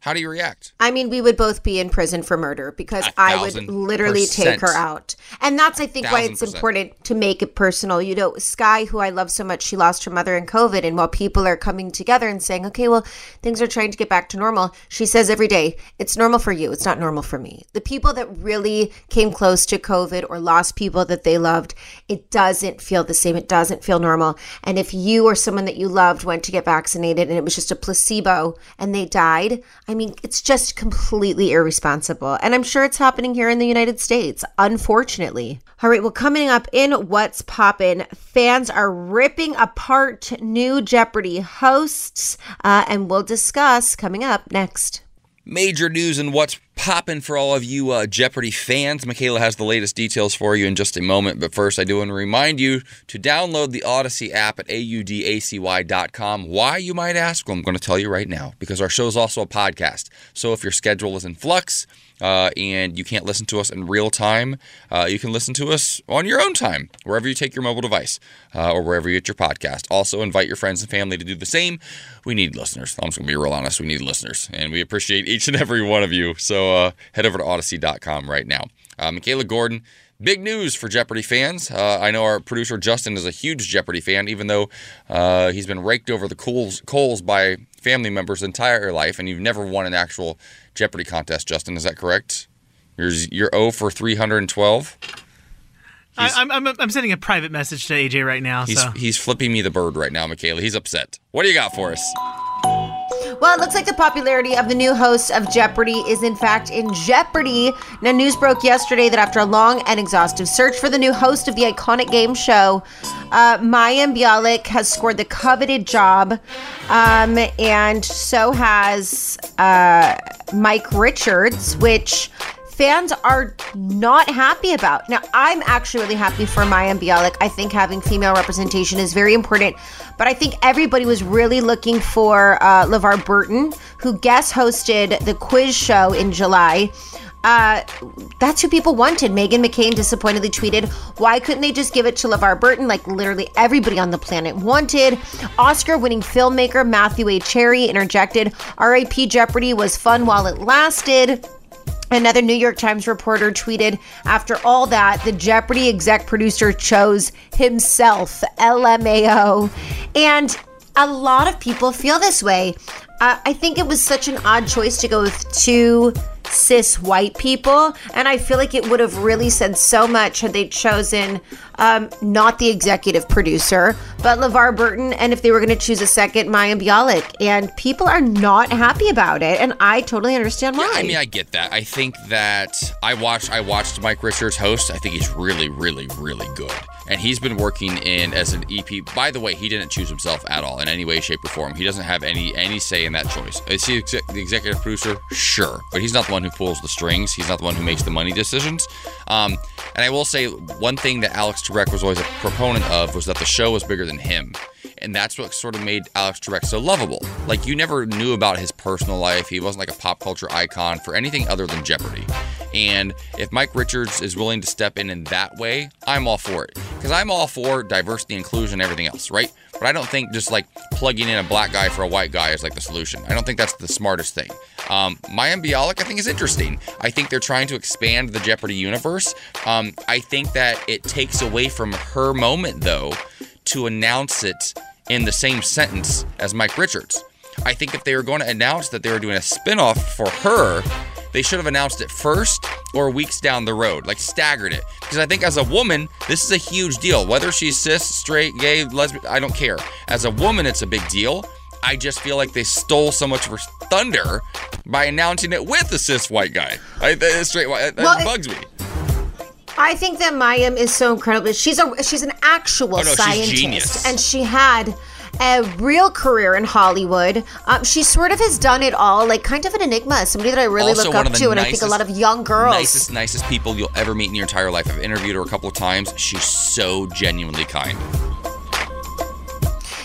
Speaker 4: How do you react?
Speaker 6: I mean, we would both be in prison for murder because I would literally take her out. And that's, I think, why it's
Speaker 4: percent.
Speaker 6: important to make it personal. You know, Sky, who I love so much, she lost her mother in COVID. And while people are coming together and saying, okay, well, things are trying to get back to normal, she says every day, it's normal for you. It's not normal for me. The people that really came close to COVID or lost people that they loved, it doesn't feel the same. It doesn't feel normal. And if you or someone that you loved went to get vaccinated and it was just a placebo and they died, I mean, it's just completely irresponsible. And I'm sure it's happening here in the United States, unfortunately. All right, well, coming up in What's Poppin', fans are ripping apart new Jeopardy hosts, uh, and we'll discuss coming up next.
Speaker 4: Major news and what's popping for all of you uh, Jeopardy fans. Michaela has the latest details for you in just a moment. But first, I do want to remind you to download the Audacy app at audacy.com. Why, you might ask? Well, I'm going to tell you right now because our show is also a podcast. So if your schedule is in flux, uh, and you can't listen to us in real time, uh, you can listen to us on your own time, wherever you take your mobile device uh, or wherever you get your podcast. Also, invite your friends and family to do the same. We need listeners. I'm just going to be real honest. We need listeners, and we appreciate each and every one of you. So uh, head over to audacy.com right now. Uh, Michaela Gordon. Big news for Jeopardy fans. Uh, I know our producer Justin is a huge Jeopardy fan, even though uh, he's been raked over the coals, coals by family member's entire life, and you've never won an actual Jeopardy contest. Justin, is that correct? You're you're 0 for 312.
Speaker 9: I, I'm, I'm I'm sending a private message to AJ right now.
Speaker 4: He's
Speaker 9: so
Speaker 4: he's flipping me the bird right now, Michaela. He's upset. What do you got for us?
Speaker 6: Well, it looks like the popularity of the new host of Jeopardy is in fact in jeopardy. Now, news broke yesterday that after a long and exhaustive search for the new host of the iconic game show, uh, Mayim Bialik has scored the coveted job, um, and so has uh, Mike Richards, which fans are not happy about. Now, I'm actually really happy for Mayim Bialik. I think having female representation is very important, but I think everybody was really looking for uh, LeVar Burton, who guest hosted the quiz show in July. Uh, that's who people wanted. Meghan McCain disappointedly tweeted, Why couldn't they just give it to LeVar Burton like literally everybody on the planet wanted? Oscar winning filmmaker Matthew A. Cherry interjected, RIP Jeopardy was fun while it lasted. Another New York Times reporter tweeted, after all that, the Jeopardy exec producer chose himself, LMAO. And a lot of people feel this way. Uh, I think it was such an odd choice to go with two cis white people. And I feel like it would have really said so much had they chosen um, not the executive producer, but LeVar Burton. And if they were going to choose a second, Mayim Bialik. And people are not happy about it. And I totally understand why.
Speaker 4: Yeah, I mean, I get that. I think that I watched I watched Mike Richards host. I think he's really, really, really good. And he's been working in as an EP. By the way, he didn't choose himself at all in any way, shape, or form. He doesn't have any any say in that choice. Is he exec- the executive producer? Sure, but he's not the one who pulls the strings. He's not the one who makes the money decisions. Um, and I will say one thing that Alex Trebek was always a proponent of was that the show was bigger than him. And that's what sort of made Alex Trebek so lovable. Like you never knew about his personal life. He wasn't like a pop culture icon for anything other than Jeopardy. And if Mike Richards is willing to step in in that way, I'm all for it. Because I'm all for diversity, inclusion, everything else, right? But I don't think just like plugging in a black guy for a white guy is like the solution. I don't think that's the smartest thing. Um, Mayim Bialik, I think, is interesting. I think they're trying to expand the Jeopardy universe. Um, I think that it takes away from her moment, though, to announce it in the same sentence as Mike Richards. I think if they were going to announce that they were doing a spinoff for her, they should have announced it first or weeks down the road, like staggered it. Because I think as a woman, this is a huge deal. Whether she's cis, straight, gay, lesbian, I don't care. As a woman, it's a big deal. I just feel like they stole so much of her thunder by announcing it with a cis white guy. I, straight white, that
Speaker 6: Well,
Speaker 4: bugs me.
Speaker 6: I think that Mayim is so incredible. She's a she's an actual
Speaker 4: Oh, no, she's
Speaker 6: scientist,
Speaker 4: genius.
Speaker 6: and she had a real career in Hollywood. Um, she sort of has done it all, like kind of an enigma, somebody that I really
Speaker 4: also
Speaker 6: look up to, and I think a lot of young girls.
Speaker 4: Nicest, nicest people you'll ever meet in your entire life. I've interviewed her a couple of times. She's so genuinely kind.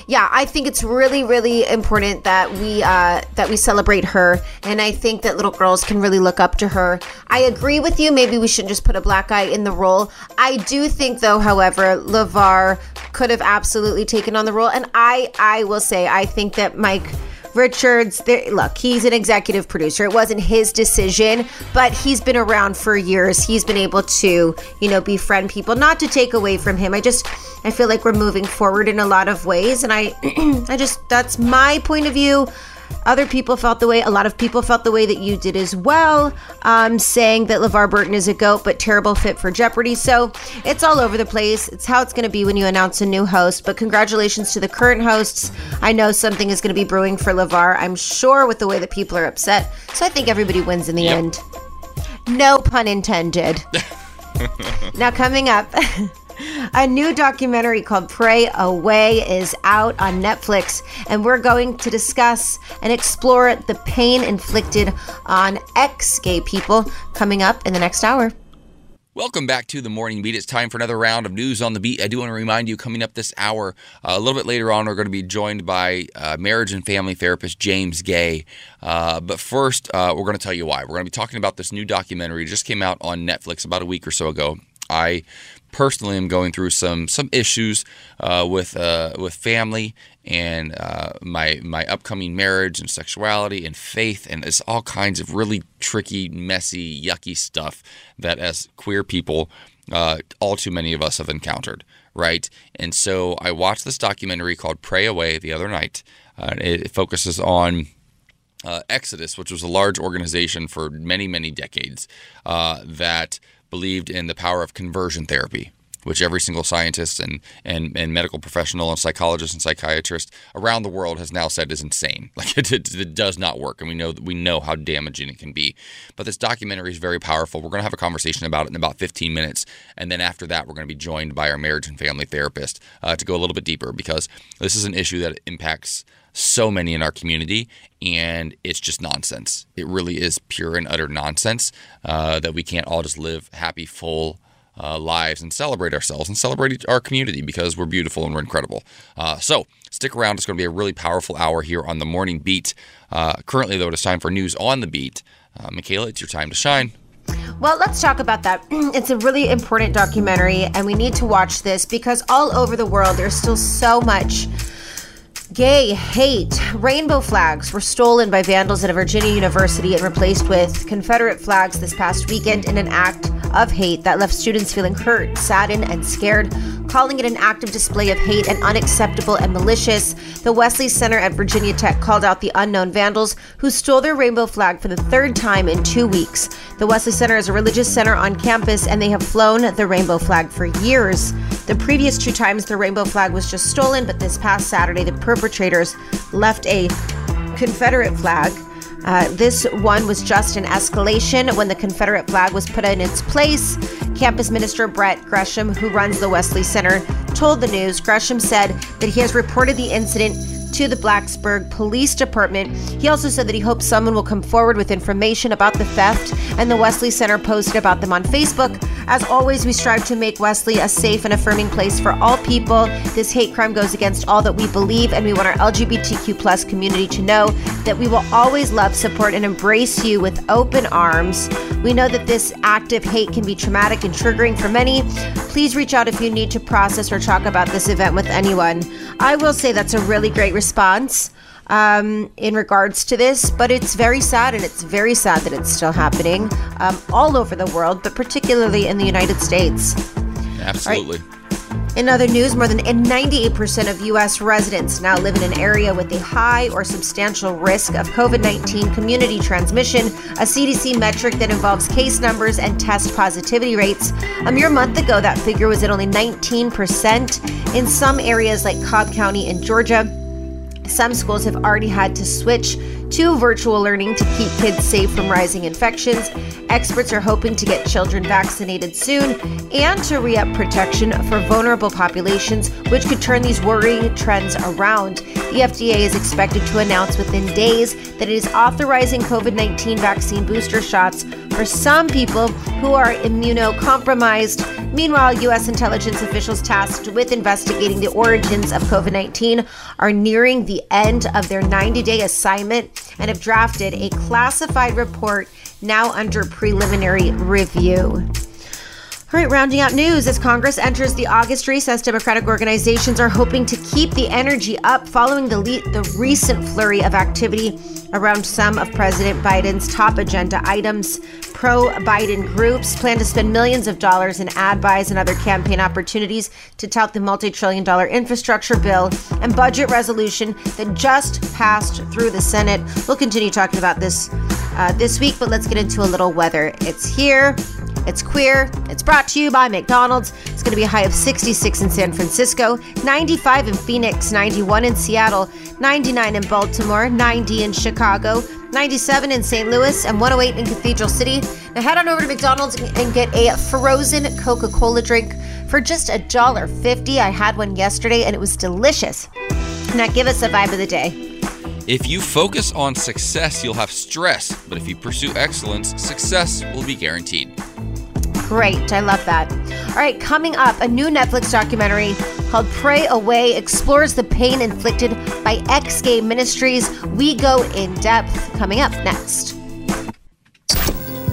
Speaker 6: Yeah, I think it's really, really important that we uh, that we celebrate her, and I think that little girls can really look up to her. I agree with you. Maybe we shouldn't just put a black guy in the role. I do think, though, however, Levar could have absolutely taken on the role, and I, I will say, I think that Mike. Richards, look, he's an executive producer. It wasn't his decision, but he's been around for years. He's been able to, you know, befriend people, not to take away from him. I just, I feel like we're moving forward in a lot of ways, and I, I just, that's my point of view. Other people felt the way, a lot of people felt the way that you did as well, um, saying that LeVar Burton is a goat, but terrible fit for Jeopardy. So it's all over the place. It's how it's going to be when you announce a new host. But congratulations to the current hosts. I know something is going to be brewing for LeVar, I'm sure, with the way that people are upset. So I think everybody wins in the end. No pun intended. Now, coming up, a new documentary called Pray Away is out on Netflix, and we're going to discuss and explore the pain inflicted on ex gay people coming up in the next hour.
Speaker 4: Welcome back to the Morning Beat. It's time for another round of news on the beat. I do want to remind you, coming up this hour, uh, a little bit later on, we're going to be joined by uh, marriage and family therapist James Gay. Uh, but first, uh, we're going to tell you why. We're going to be talking about this new documentary. Just came out on Netflix about a week or so ago. I personally am going through some some issues uh, with uh, with family and uh, my my upcoming marriage and sexuality and faith and it's all kinds of really tricky, messy, yucky stuff that as queer people, uh, all too many of us have encountered. Right, and so I watched this documentary called "Pray Away" the other night. Uh, it focuses on uh, Exodus, which was a large organization for many, many decades uh, that believed in the power of conversion therapy, which every single scientist and, and, and medical professional and psychologist and psychiatrist around the world has now said is insane. Like it, it, it does not work, and we know we know how damaging it can be. But this documentary is very powerful. We're going to have a conversation about it in about 15 minutes, and then after that, we're going to be joined by our marriage and family therapist uh, to go a little bit deeper because this is an issue that impacts so many in our community, and it's just nonsense. It really is pure and utter nonsense uh, that we can't all just live happy, full uh, lives and celebrate ourselves and celebrate our community because we're beautiful and we're incredible. Uh, so stick around. It's going to be a really powerful hour here on the morning beat. Uh, currently, though, it is time for news on the beat. Uh, Michaela, it's your time to shine.
Speaker 6: Well, let's talk about that. It's a really important documentary, and we need to watch this because all over the world, there's still so much Gay hate. Rainbow flags were stolen by vandals at a Virginia university and replaced with Confederate flags this past weekend in an act of hate that left students feeling hurt, saddened, and scared, calling it an active display of hate and unacceptable and malicious. The Wesley Center at Virginia Tech called out the unknown vandals who stole their rainbow flag for the third time in two weeks. The Wesley Center is a religious center on campus and they have flown the rainbow flag for years. The previous two times the rainbow flag was just stolen, but this past Saturday the perpetrators left a Confederate flag. Uh, this one was just an escalation when the Confederate flag was put in its place. Campus Minister Brett Gresham, who runs the Wesley Center, told the news. Gresham said that he has reported the incident to the Blacksburg Police Department. He also said that he hopes someone will come forward with information about the theft, and the Wesley Center posted about them on Facebook. As always, we strive to make Wesley a safe and affirming place for all people. This hate crime goes against all that we believe, and we want our LGBTQ plus community to know that we will always love, support, and embrace you with open arms. We know that this active hate can be traumatic and triggering for many. Please reach out if you need to process or talk about this event with anyone. I will say that's a really great response um, in regards to this, but it's very sad, and it's very sad that it's still happening um, all over the world, but particularly in the United States.
Speaker 4: Absolutely.
Speaker 6: In other news, more than 98% of U.S. residents now live in an area with a high or substantial risk of COVID 19 community transmission, a CDC metric that involves case numbers and test positivity rates. A mere month ago, that figure was at only 19%. In some areas like Cobb County in Georgia, some schools have already had to switch to virtual learning to keep kids safe from rising infections. Experts are hoping to get children vaccinated soon and to re up protection for vulnerable populations, which could turn these worrying trends around. The FDA is expected to announce within days that it is authorizing COVID 19 vaccine booster shots for some people who are immunocompromised. Meanwhile, U.S. intelligence officials tasked with investigating the origins of COVID 19 are nearing the end of their 90 day assignment and have drafted a classified report now under preliminary review. All right, rounding out news as Congress enters the August recess, Democratic organizations are hoping to keep the energy up following the, le- the recent flurry of activity around some of President Biden's top agenda items. Pro Biden groups plan to spend millions of dollars in ad buys and other campaign opportunities to tout the multi trillion dollar infrastructure bill and budget resolution that just passed through the Senate. We'll continue talking about this uh, this week, but let's get into a little weather. It's here. It's queer. It's brought to you by McDonald's. It's going to be a high of 66 in San Francisco, 95 in Phoenix, 91 in Seattle, 99 in Baltimore, 90 in Chicago, 97 in St. Louis, and 108 in Cathedral City. Now head on over to McDonald's and get a frozen Coca Cola drink for just $1.50. I had one yesterday and it was delicious. Now give us a vibe of the day.
Speaker 4: If you focus on success, you'll have stress, but if you pursue excellence, success will be guaranteed.
Speaker 6: Great. I love that. All right, coming up, a new Netflix documentary called Pray Away explores the pain inflicted by ex gay ministries. We go in depth coming up next.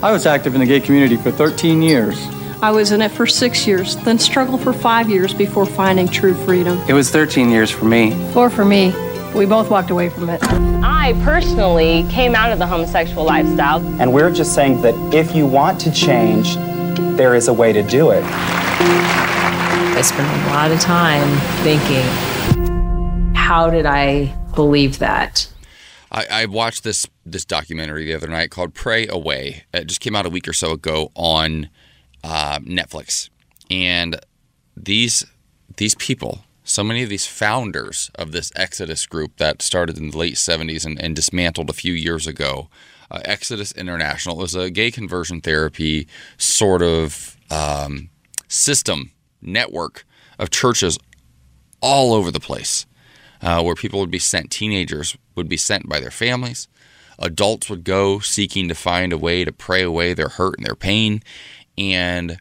Speaker 12: I was active in the gay community for 13 years.
Speaker 13: I was in it for six years, then struggled for five years before finding true freedom.
Speaker 14: It was 13 years for me.
Speaker 13: Four for me. We both walked away from it.
Speaker 15: I personally came out of the homosexual lifestyle.
Speaker 14: And we're just saying that if you want to change, there is a way to do it.
Speaker 16: I spent a lot of time thinking, how did I believe that.
Speaker 4: I, I watched this this documentary the other night called "Pray Away." It just came out a week or so ago on uh, Netflix, and these these people, so many of these founders of this Exodus group that started in the late '70s and, and dismantled a few years ago, uh, Exodus International was a gay conversion therapy sort of um, system network of churches all over the place uh, where people would be sent, teenagers would be sent by their families. Adults would go seeking to find a way to pray away their hurt and their pain. And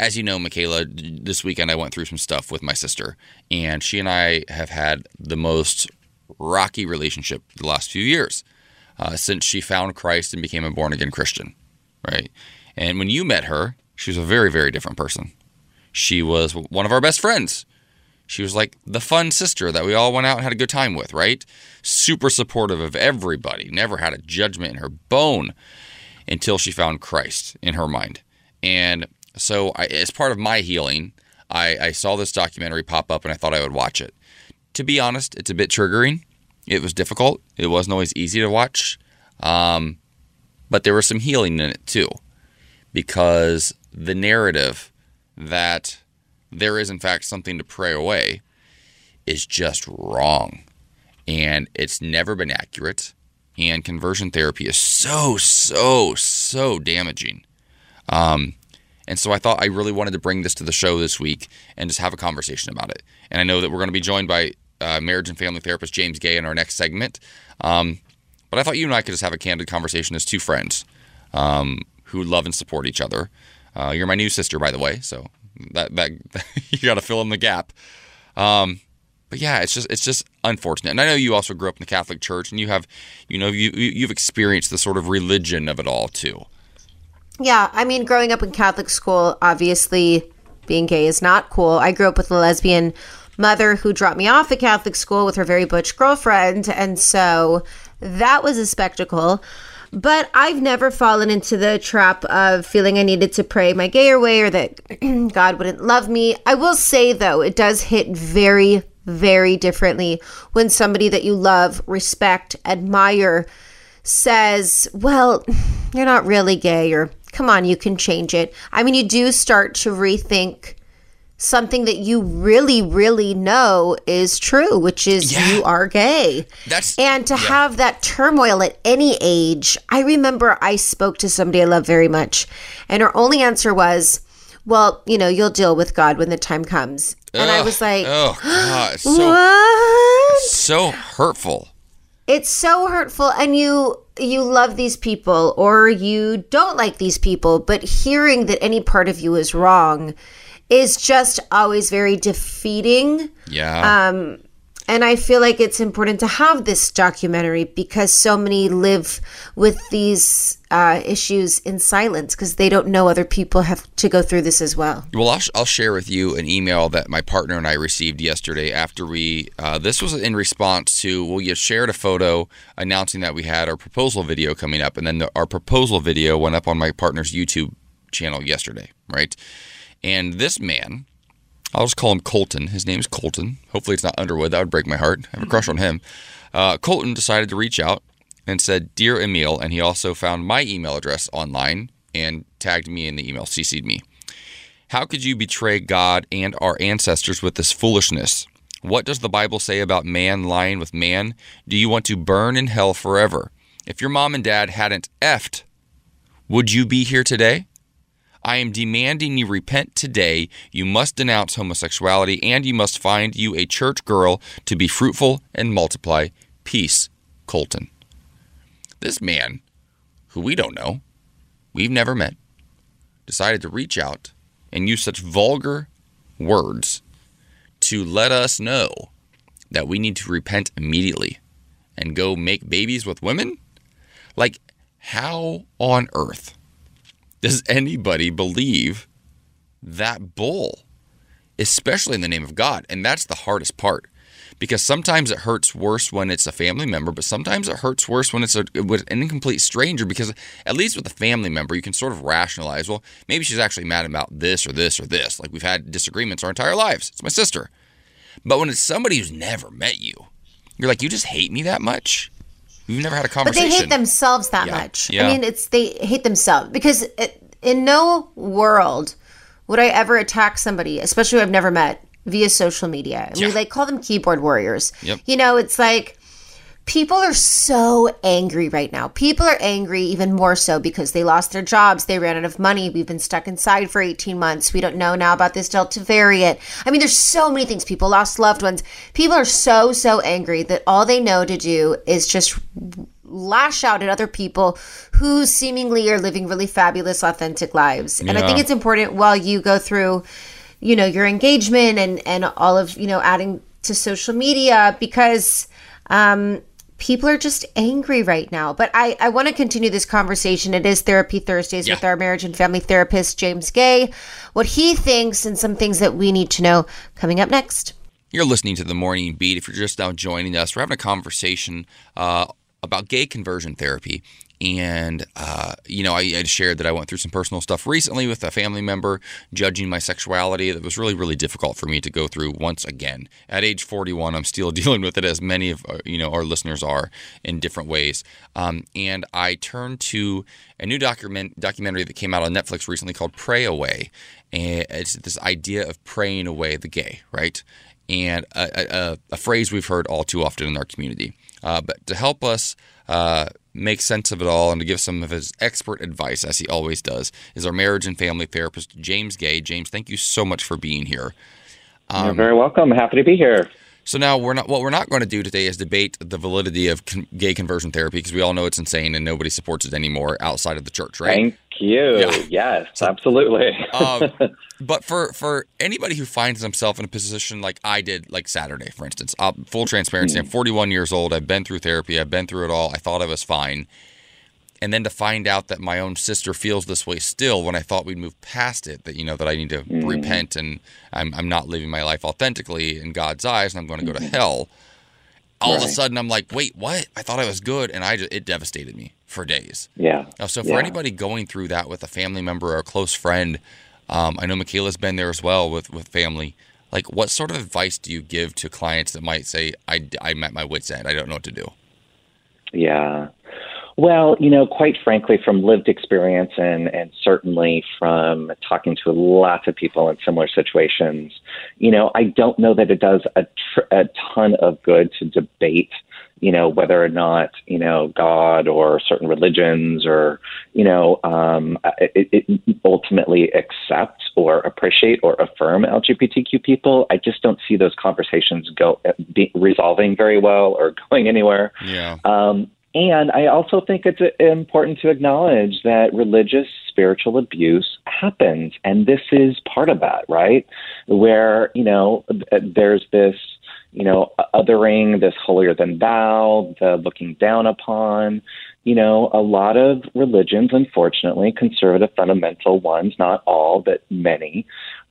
Speaker 4: as you know, Michaela, this weekend I went through some stuff with my sister, and she and I have had the most rocky relationship the last few years uh, since she found Christ and became a born again Christian, right? And when you met her, she was a very, very different person. She was one of our best friends. She was like the fun sister that we all went out and had a good time with, right? Super supportive of everybody, never had a judgment in her bone until she found Christ in her mind. And so, I, as part of my healing, I, I saw this documentary pop up and I thought I would watch it. To be honest, it's a bit triggering. It was difficult. It wasn't always easy to watch. Um, but there was some healing in it too, because the narrative that there is, in fact, something to pray away is just wrong. And it's never been accurate. And conversion therapy is so, so, so damaging. Um, and so I thought I really wanted to bring this to the show this week and just have a conversation about it. And I know that we're going to be joined by uh, marriage and family therapist James Gay in our next segment. Um, but I thought you and I could just have a candid conversation as two friends um, who love and support each other. Uh, you're my new sister, by the way, so that that you got to fill in the gap. Um, but yeah, it's just it's just unfortunate. And I know you also grew up in the Catholic Church, and you have, you know, you you've experienced the sort of religion of it all too.
Speaker 6: Yeah, I mean, growing up in Catholic school, obviously being gay is not cool. I grew up with a lesbian mother who dropped me off at Catholic school with her very butch girlfriend, and so that was a spectacle. But I've never fallen into the trap of feeling I needed to pray my gayer way or that God wouldn't love me. I will say, though, it does hit very, very differently when somebody that you love, respect, admire says, Well, you're not really gay, or come on, you can change it. I mean, you do start to rethink something that you really, really know is true, which is yeah. you are gay.
Speaker 4: That's
Speaker 6: and to yeah. have that turmoil at any age. I remember I spoke to somebody I love very much, and her only answer was, "Well, you know, you'll deal with God when the time comes." Ugh, and I was like,
Speaker 4: "Oh God, so what? so hurtful."
Speaker 6: It's so hurtful, and you you love these people or you don't like these people, but hearing that any part of you is wrong is just always very defeating.
Speaker 4: Yeah.
Speaker 6: Um, and I feel like it's important to have this documentary because so many live with these uh, issues in silence because they don't know other people have to go through this as well.
Speaker 4: Well, I'll, I'll share with you an email that my partner and I received yesterday after we. Uh, this was in response to well, you shared a photo announcing that we had our proposal video coming up, and then the, our proposal video went up on my partner's YouTube channel yesterday, right? And this man, I'll just call him Colton. His name is Colton. Hopefully, it's not Underwood. That would break my heart. I have a crush on him. Uh, Colton decided to reach out and said, Dear Emil, and he also found my email address online and tagged me in the email, CC'd me. How could you betray God and our ancestors with this foolishness? What does the Bible say about man lying with man? Do you want to burn in hell forever? If your mom and dad hadn't effed, would you be here today? I am demanding you repent today. You must denounce homosexuality and you must find you a church girl to be fruitful and multiply. Peace, Colton. This man, who we don't know, we've never met, decided to reach out and use such vulgar words to let us know that we need to repent immediately and go make babies with women? Like, how on earth does anybody believe that bull, especially in the name of God? And that's the hardest part because sometimes it hurts worse when it's a family member, but sometimes it hurts worse when it's a, with an incomplete stranger because at least with a family member, you can sort of rationalize, well, maybe she's actually mad about this or this or this. Like we've had disagreements our entire lives. It's my sister. But when it's somebody who's never met you, You're like, you just hate me that much? We've never had a conversation.
Speaker 6: But they hate themselves that
Speaker 4: Yeah.
Speaker 6: much.
Speaker 4: Yeah.
Speaker 6: I mean, it's they hate themselves because it, in no world would I ever attack somebody, especially who I've never met, via social media. And we like call them keyboard warriors.
Speaker 4: Yep.
Speaker 6: You know, it's like people are so angry right now. People are angry even more so because they lost their jobs, they ran out of money, we've been stuck inside for 18 months. We don't know now about this Delta variant. I mean, there's so many things. People lost loved ones. People are so so angry that all they know to do is just lash out at other people who seemingly are living really fabulous authentic lives. And I think it's important while you go through you know your engagement and and all of you know adding to social media because um people are just angry right now but i i want to continue this conversation it is therapy thursdays with our marriage and family therapist James Guay what he thinks and some things that we need to know coming up next
Speaker 4: You're listening to the Morning Beat. If you're just now joining us, we're having a conversation uh, about gay conversion therapy. And, uh, you know, I, shared that I went through some personal stuff recently with a family member judging my sexuality that was really, really difficult for me to go through once again. At age 41, I'm still dealing with it, as many of, uh, you know, our listeners are in different ways. Um, and I turned to a new document, documentary that came out on Netflix recently called Pray Away. And it's this idea of praying away the gay, right? and a, a, a phrase we've heard all too often in our community. Uh, but to help us uh, make sense of it all and to give some of his expert advice, as he always does, is our marriage and family therapist, James Guay. James, thank you so much for being here.
Speaker 17: You're um, very welcome. Happy to be here.
Speaker 4: So now we're not. What we're not going to do today is debate the validity of con- gay conversion therapy because we all know it's insane and nobody supports it anymore outside of the church, right?
Speaker 17: Thank you. Yes, absolutely.
Speaker 4: um, but for for anybody who finds themselves in a position like I did, like Saturday, for instance, uh, full transparency, I'm 41 years old. I've been through therapy. I've been through it all. I thought I was fine, and then to find out that my own sister feels this way still, when I thought we'd move past it, that you know that I need to repent and I'm I'm not living my life authentically in God's eyes, and I'm going to go to hell. All of a sudden, I'm like, wait, what? I thought I was good, and I just, it devastated me for days.
Speaker 17: Yeah.
Speaker 4: So for
Speaker 17: Yeah.
Speaker 4: anybody going through that with a family member or a close friend, um, I know Michaela's been there as well with with family. Like, what sort of advice do you give to clients that might say, "I I'm at my wits end. I don't know what to do."
Speaker 17: Yeah. Well, you know, quite frankly, from lived experience and, and certainly from talking to lots of people in similar situations, you know, I don't know that it does a, tr- a ton of good to debate, you know, whether or not, you know, God or certain religions or, you know, um, it, it ultimately accept or appreciate or affirm LGBTQ people. I just don't see those conversations go be, resolving very well or going anywhere.
Speaker 4: Yeah.
Speaker 17: Um, and I also think it's uh, important to acknowledge that religious spiritual abuse happens. And this is part of that, right? Where, you know, uh, there's this, you know, othering, this holier than thou, the looking down upon. You know, a lot of religions, unfortunately, conservative fundamental ones, not all, but many,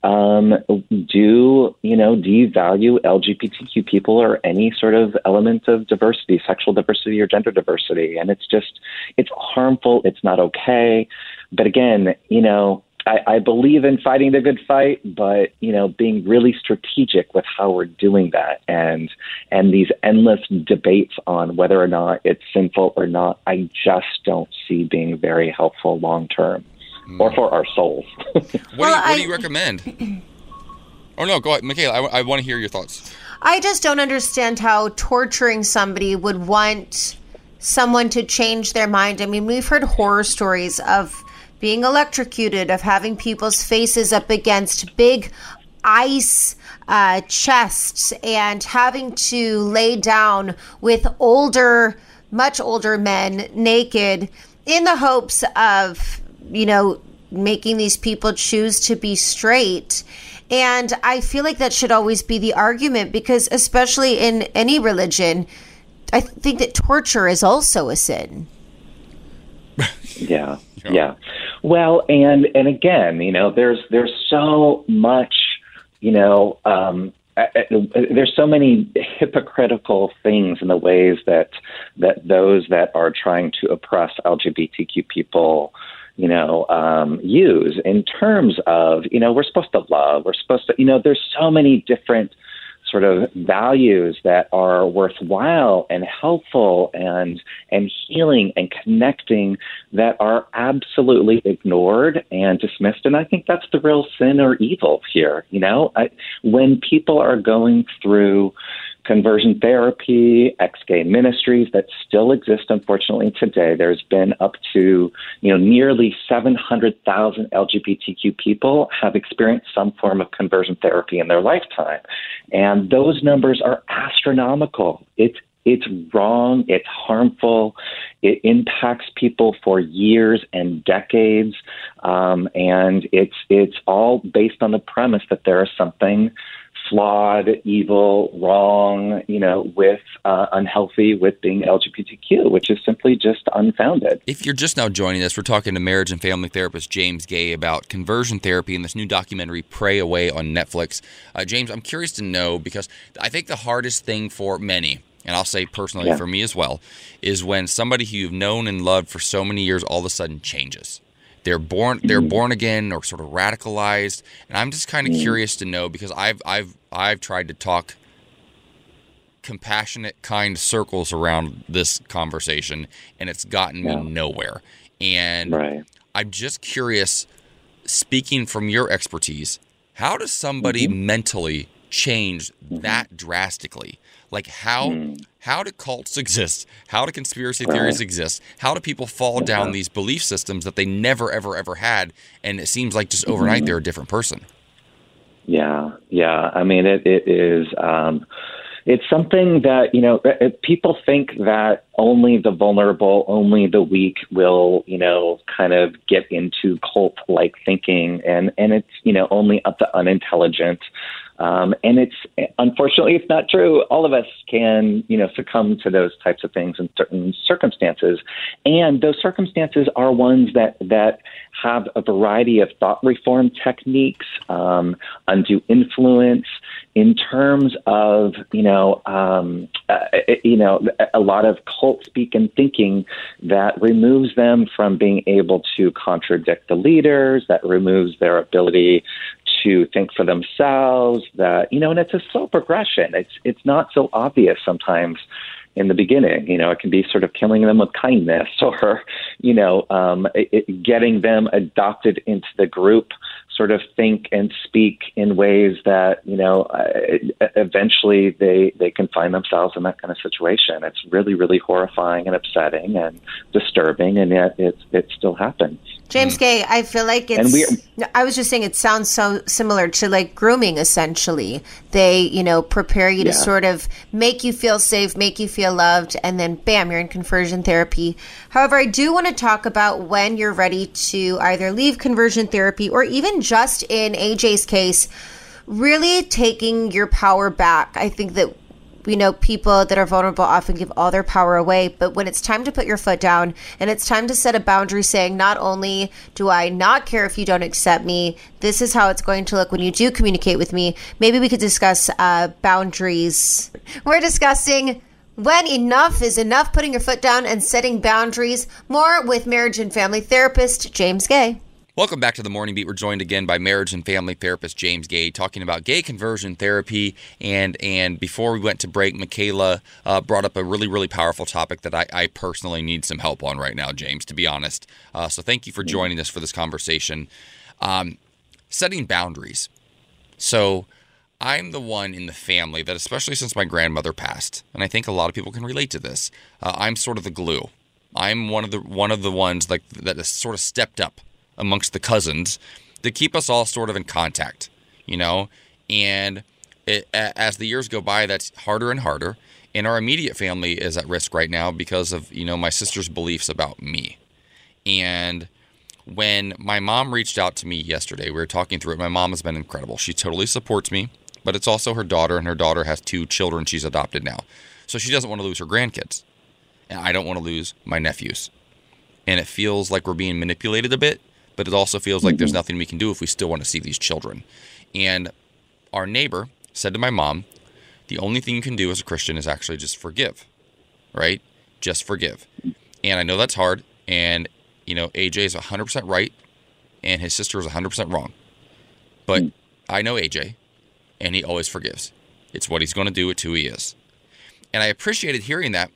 Speaker 17: um, do, you know, devalue LGBTQ people or any sort of element of diversity, sexual diversity or gender diversity. And it's just, it's harmful. It's not okay. But again, you know, I, I believe in fighting the good fight, but you know, being really strategic with how we're doing that, and and these endless debates on whether or not it's sinful or not, I just don't see being very helpful long term, or for our souls.
Speaker 4: What, do, you, what do you recommend? Oh no, go ahead, Michaela. I, I want to hear your thoughts.
Speaker 6: I just don't understand how torturing somebody would want someone to change their mind. I mean, we've heard horror stories of being electrocuted, of having people's faces up against big ice uh, chests, and having to lay down with older, much older men naked in the hopes of, you know, making these people choose to be straight. And I feel like that should always be the argument because, especially in any religion, I think that torture is also a sin.
Speaker 17: Yeah, yeah. Well, and and again, you know, there's there's so much, you know, um, there's so many hypocritical things in the ways that that those that are trying to oppress LGBTQ people, you know, um, use in terms of, you know, we're supposed to love, we're supposed to, you know, there's so many different sort of values that are worthwhile and helpful and and healing and connecting that are absolutely ignored and dismissed. And I think that's the real sin or evil here you know? I, when people are going through conversion therapy, ex-gay ministries that still exist, unfortunately, today. There's been up to, you know, nearly 700,000 LGBTQ people have experienced some form of conversion therapy in their lifetime. And those numbers are astronomical. It's it's wrong, it's harmful, it impacts people for years and decades, um, and it's it's all based on the premise that there is something flawed, evil, wrong, you know, with uh, unhealthy with being LGBTQ, which is simply just unfounded.
Speaker 4: If you're just now joining us, we're talking to marriage and family therapist James Guay about conversion therapy and this new documentary, Pray Away, on Netflix. Uh, James, I'm curious to know because I think the hardest thing for many, and I'll say personally
Speaker 17: Yeah.
Speaker 4: for me as well, is when somebody who you've known and loved for so many years all of a sudden changes. They're born they're
Speaker 17: Mm-hmm.
Speaker 4: born again or sort of radicalized. And I'm just kind of curious to know because I've I've I've tried to talk compassionate, kind circles around this conversation, and it's gotten me
Speaker 17: Yeah.
Speaker 4: nowhere. And
Speaker 17: Right.
Speaker 4: I'm just curious, speaking from your expertise, how does somebody
Speaker 17: Mm-hmm.
Speaker 4: mentally change that drastically? Like how how do cults exist? How do conspiracy.
Speaker 17: Right.
Speaker 4: theories exist? How do people fall down these belief systems that they never ever ever had? And it seems like just overnight
Speaker 17: Mhm.
Speaker 4: they're a different person.
Speaker 17: Yeah, yeah. I mean, it, it is. Um, it's something that you know uh, uh, people think that only the vulnerable, only the weak will you know kind of get into cult-like thinking, and and it's you know only up the unintelligent. Um, and it's unfortunately it's not true. All of us can you know succumb to those types of things in certain circumstances, and those circumstances are ones that that have a variety of thought reform techniques, um, undue influence, in terms of you know um, uh, you know a lot of cult speak and thinking that removes them from being able to contradict the leaders, that removes their ability to think for themselves. That you know, and it's a slow progression. It's it's not so obvious sometimes in the beginning. You know, it can be sort of killing them with kindness or, you know, um, it, it, getting them adopted into the group, sort of think and speak in ways that, you know, uh, eventually they, they can find themselves in that kind of situation. It's really, really horrifying and upsetting and disturbing, and yet it, it still happens.
Speaker 6: James Guay, I feel like
Speaker 17: And
Speaker 6: it's.
Speaker 17: we-
Speaker 6: I was just saying it sounds so similar to like grooming. Essentially, they you know prepare you to sort of make you feel safe, make you feel loved, and then bam, you're in conversion therapy. However, I do want to talk about when you're ready to either leave conversion therapy or even just in AJ's case, really taking your power back. I think that we know people that are vulnerable often give all their power away, but when it's time to put your foot down and it's time to set a boundary saying, not only do I not care if you don't accept me, this is how it's going to look when you do communicate with me. Maybe we could discuss uh, boundaries. We're discussing when enough is enough, putting your foot down and setting boundaries. More with marriage and family therapist James Guay.
Speaker 4: Welcome back to the Morning Beat. We're joined again by marriage and family therapist James Guay, talking about gay conversion therapy. And and before we went to break, Michaela uh, brought up a really really powerful topic that I, I personally need some help on right now, James. To be honest, uh, so thank you for joining us for this conversation. Um, setting boundaries. So I'm the one in the family that, especially since my grandmother passed, and I think a lot of people can relate to this. Uh, I'm sort of the glue. I'm one of the one of the ones like that has sort of stepped up amongst the cousins to keep us all sort of in contact, you know. And it, as the years go by, that's harder and harder. And our immediate family is at risk right now because of you know my sister's beliefs about me. And when my mom reached out to me yesterday, we were talking through it. My mom has been incredible. She totally supports me, but it's also her daughter, and her daughter has two children she's adopted now. So she doesn't want to lose her grandkids. And I don't want to lose my nephews. And it feels like we're being manipulated a bit, but it also feels like there's nothing we can do if we still want to see these children. And our neighbor said to my mom, the only thing you can do as a Christian is actually just forgive, right? Just forgive. And I know that's hard. And, you know, AJ is 100% right, and his sister is 100% wrong. But I know AJ, and he always forgives. It's what he's going to do. It's who he is. And I appreciated hearing that,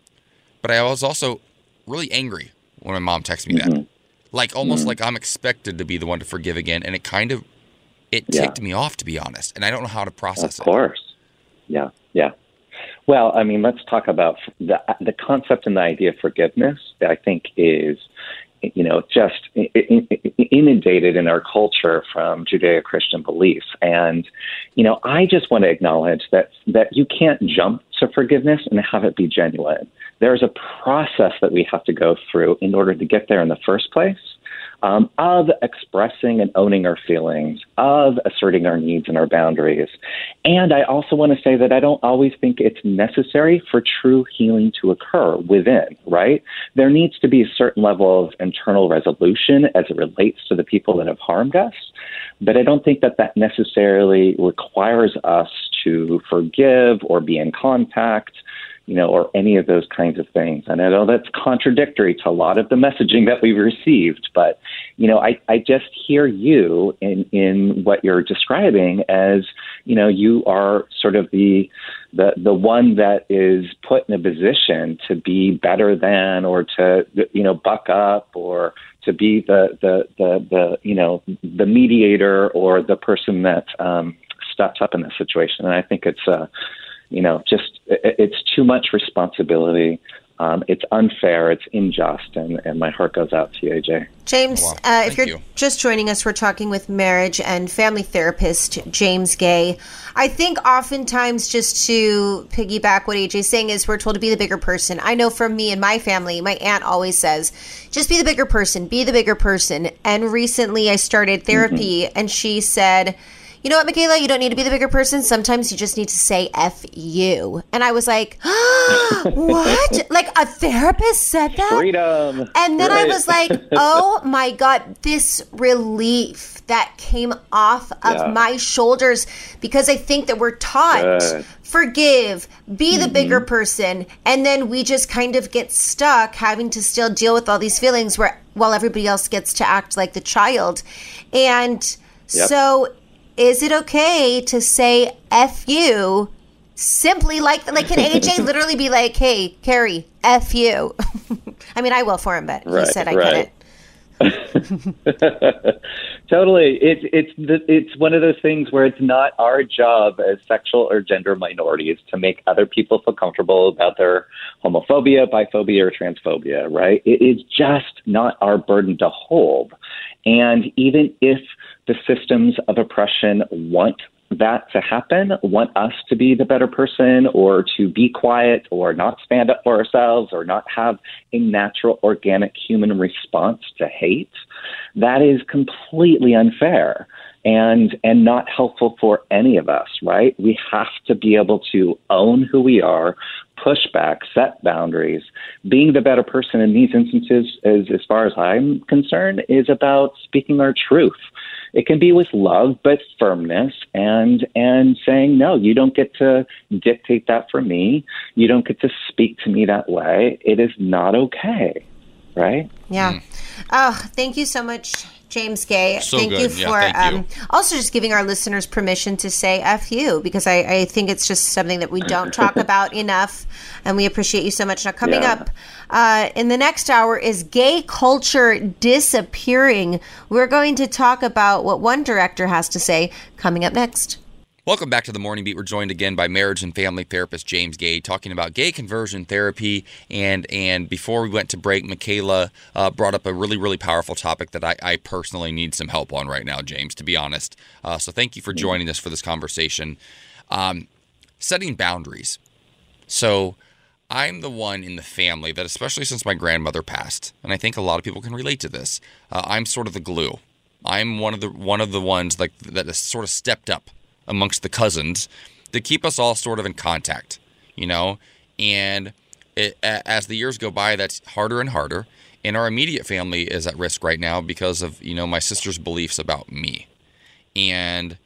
Speaker 4: but I was also really angry when my mom texted me
Speaker 17: Mm-hmm.
Speaker 4: that. Like almost hmm. like I'm expected to be the one to forgive again, and it kind of it
Speaker 17: Yeah.
Speaker 4: ticked me off to be honest, and I don't know how to process it.
Speaker 17: Of course. Yeah, yeah. Well, I mean, let's talk about the the concept and the idea of forgiveness. I think is, you know, just inundated in our culture from Judeo-Christian beliefs, and you know, I just want to acknowledge that that you can't jump to forgiveness and have it be genuine. There's a process that we have to go through in order to get there in the first place um, of expressing and owning our feelings, of asserting our needs and our boundaries. And I also want to say that I don't always think it's necessary for true healing to occur within, right? There needs to be a certain level of internal resolution as it relates to the people that have harmed us. But I don't think that that necessarily requires us to forgive or be in contact you know, or any of those kinds of things. And I know that's contradictory to a lot of the messaging that we've received, but you know, I, I just hear you in, in what you're describing as, you know, you are sort of the the the one that is put in a position to be better than or to you know buck up or to be the the the, the you know the mediator or the person that um steps up in this situation. And I think it's uh you know, just it's too much responsibility. Um, it's unfair. It's unjust, and, and my heart goes out to you, AJ.
Speaker 6: James,
Speaker 17: Wow.
Speaker 6: uh, if you're
Speaker 17: you.
Speaker 6: just joining us, we're talking with marriage and family therapist James Guay. I think oftentimes, just to piggyback what AJ's saying, is we're told to be the bigger person. I know from me and my family, my aunt always says, just be the bigger person, be the bigger person. And recently I started therapy, and she said, you know what, Michaela? You don't need to be the bigger person. Sometimes you just need to say F you. And I was like, what? like a therapist said that?
Speaker 17: Freedom.
Speaker 6: And then I was like, oh my God, this relief that came off of
Speaker 17: Yeah.
Speaker 6: my shoulders because I think that we're taught
Speaker 17: Good.
Speaker 6: forgive, be the bigger
Speaker 17: Mm-hmm.
Speaker 6: person. And then we just kind of get stuck having to still deal with all these feelings where while everybody else gets to act like the child. And
Speaker 17: Yep.
Speaker 6: so is it okay to say F you simply like like can AJ literally be like, hey, Carrie, F you? I mean I will for him, but he
Speaker 17: Right,
Speaker 6: said I
Speaker 17: right.
Speaker 6: couldn't.
Speaker 17: totally. It's it's the, it's one of those things where it's not our job as sexual or gender minorities to make other people feel comfortable about their homophobia, biphobia, or transphobia. Right? It is just not our burden to hold. And even if the systems of oppression want that to happen, want us to be the better person or to be quiet or not stand up for ourselves or not have a natural organic human response to hate, that is completely unfair and and not helpful for any of us, right? We have to be able to own who we are, push back, set boundaries. Being the better person in these instances, as as far as I'm concerned, is about speaking our truth. It can be with love, but firmness and and saying no. You don't get to dictate that for me. You don't get to speak to me that way. It is not okay, right?
Speaker 6: Yeah. Oh, thank you so much, James Guay.
Speaker 17: So
Speaker 6: thank you
Speaker 17: good. Yeah,
Speaker 6: for
Speaker 17: thank you.
Speaker 6: um, also just giving our listeners permission to say F you because I, I think it's just something that we don't talk about enough. And we appreciate you so much. Now, coming
Speaker 17: Yeah.
Speaker 6: up uh, in the next hour is gay culture disappearing. We're going to talk about what one director has to say coming up next.
Speaker 4: Welcome back to the Morning Beat. We're joined again by marriage and family therapist James Guay, talking about gay conversion therapy. And and before we went to break, Michaela uh, brought up a really really powerful topic that I, I personally need some help on right now, James. To be honest, uh, so thank you for joining us for this conversation. Um, setting boundaries. So I'm the one in the family that, especially since my grandmother passed, and I think a lot of people can relate to this. Uh, I'm sort of the glue. I'm one of the one of the ones like that has sort of stepped up amongst the cousins to keep us all sort of in contact, you know. And it, as the years go by, that's harder and harder. And our immediate family is at risk right now because of you know my sister's beliefs about me. And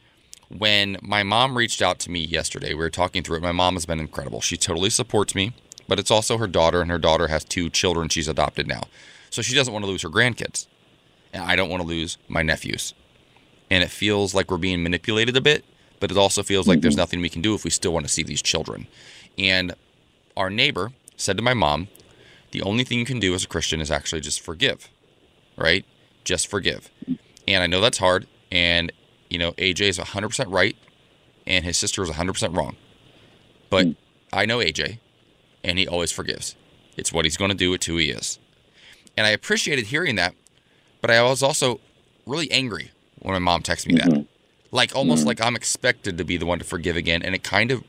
Speaker 4: when my mom reached out to me yesterday, we were talking through it. My mom has been incredible. She totally supports me, but it's also her daughter, and her daughter has two children she's adopted now. So she doesn't want to lose her grandkids. And I don't want to lose my nephews. And it feels like we're being manipulated a bit but it also feels like there's mm-hmm. nothing we can do if we still want to see these children. And our neighbor said to my mom, the only thing you can do as a Christian is actually just forgive, right? Just forgive. And I know that's hard. And, you know, AJ is 100% right, and his sister is 100% wrong. But mm. I know AJ, and he always forgives. It's what he's going to do, it's who he is. And I appreciated hearing that, but I was also really angry when my mom texted me that. Mm-hmm. Like almost like I'm expected to be the one to forgive again, and it kind of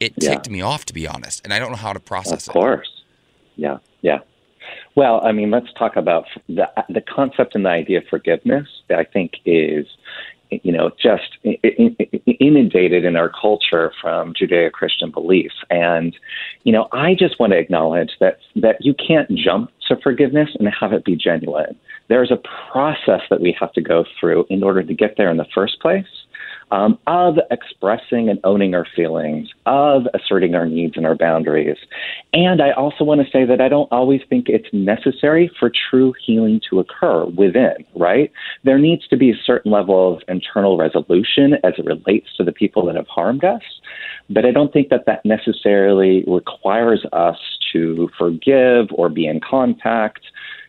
Speaker 4: it
Speaker 17: Yeah.
Speaker 4: ticked me off to be honest, and I don't know how to process it.
Speaker 17: Of course. Yeah, yeah. Well, I mean, let's talk about the the concept and the idea of forgiveness. I think is, you know, just inundated in our culture from Judeo-Christian beliefs, and you know, I just want to acknowledge that that you can't jump to forgiveness and have it be genuine. There's a process that we have to go through in order to get there in the first place um, of expressing and owning our feelings, of asserting our needs and our boundaries. And I also want to say that I don't always think it's necessary for true healing to occur within, right? There needs to be a certain level of internal resolution as it relates to the people that have harmed us. But I don't think that that necessarily requires us to forgive or be in contact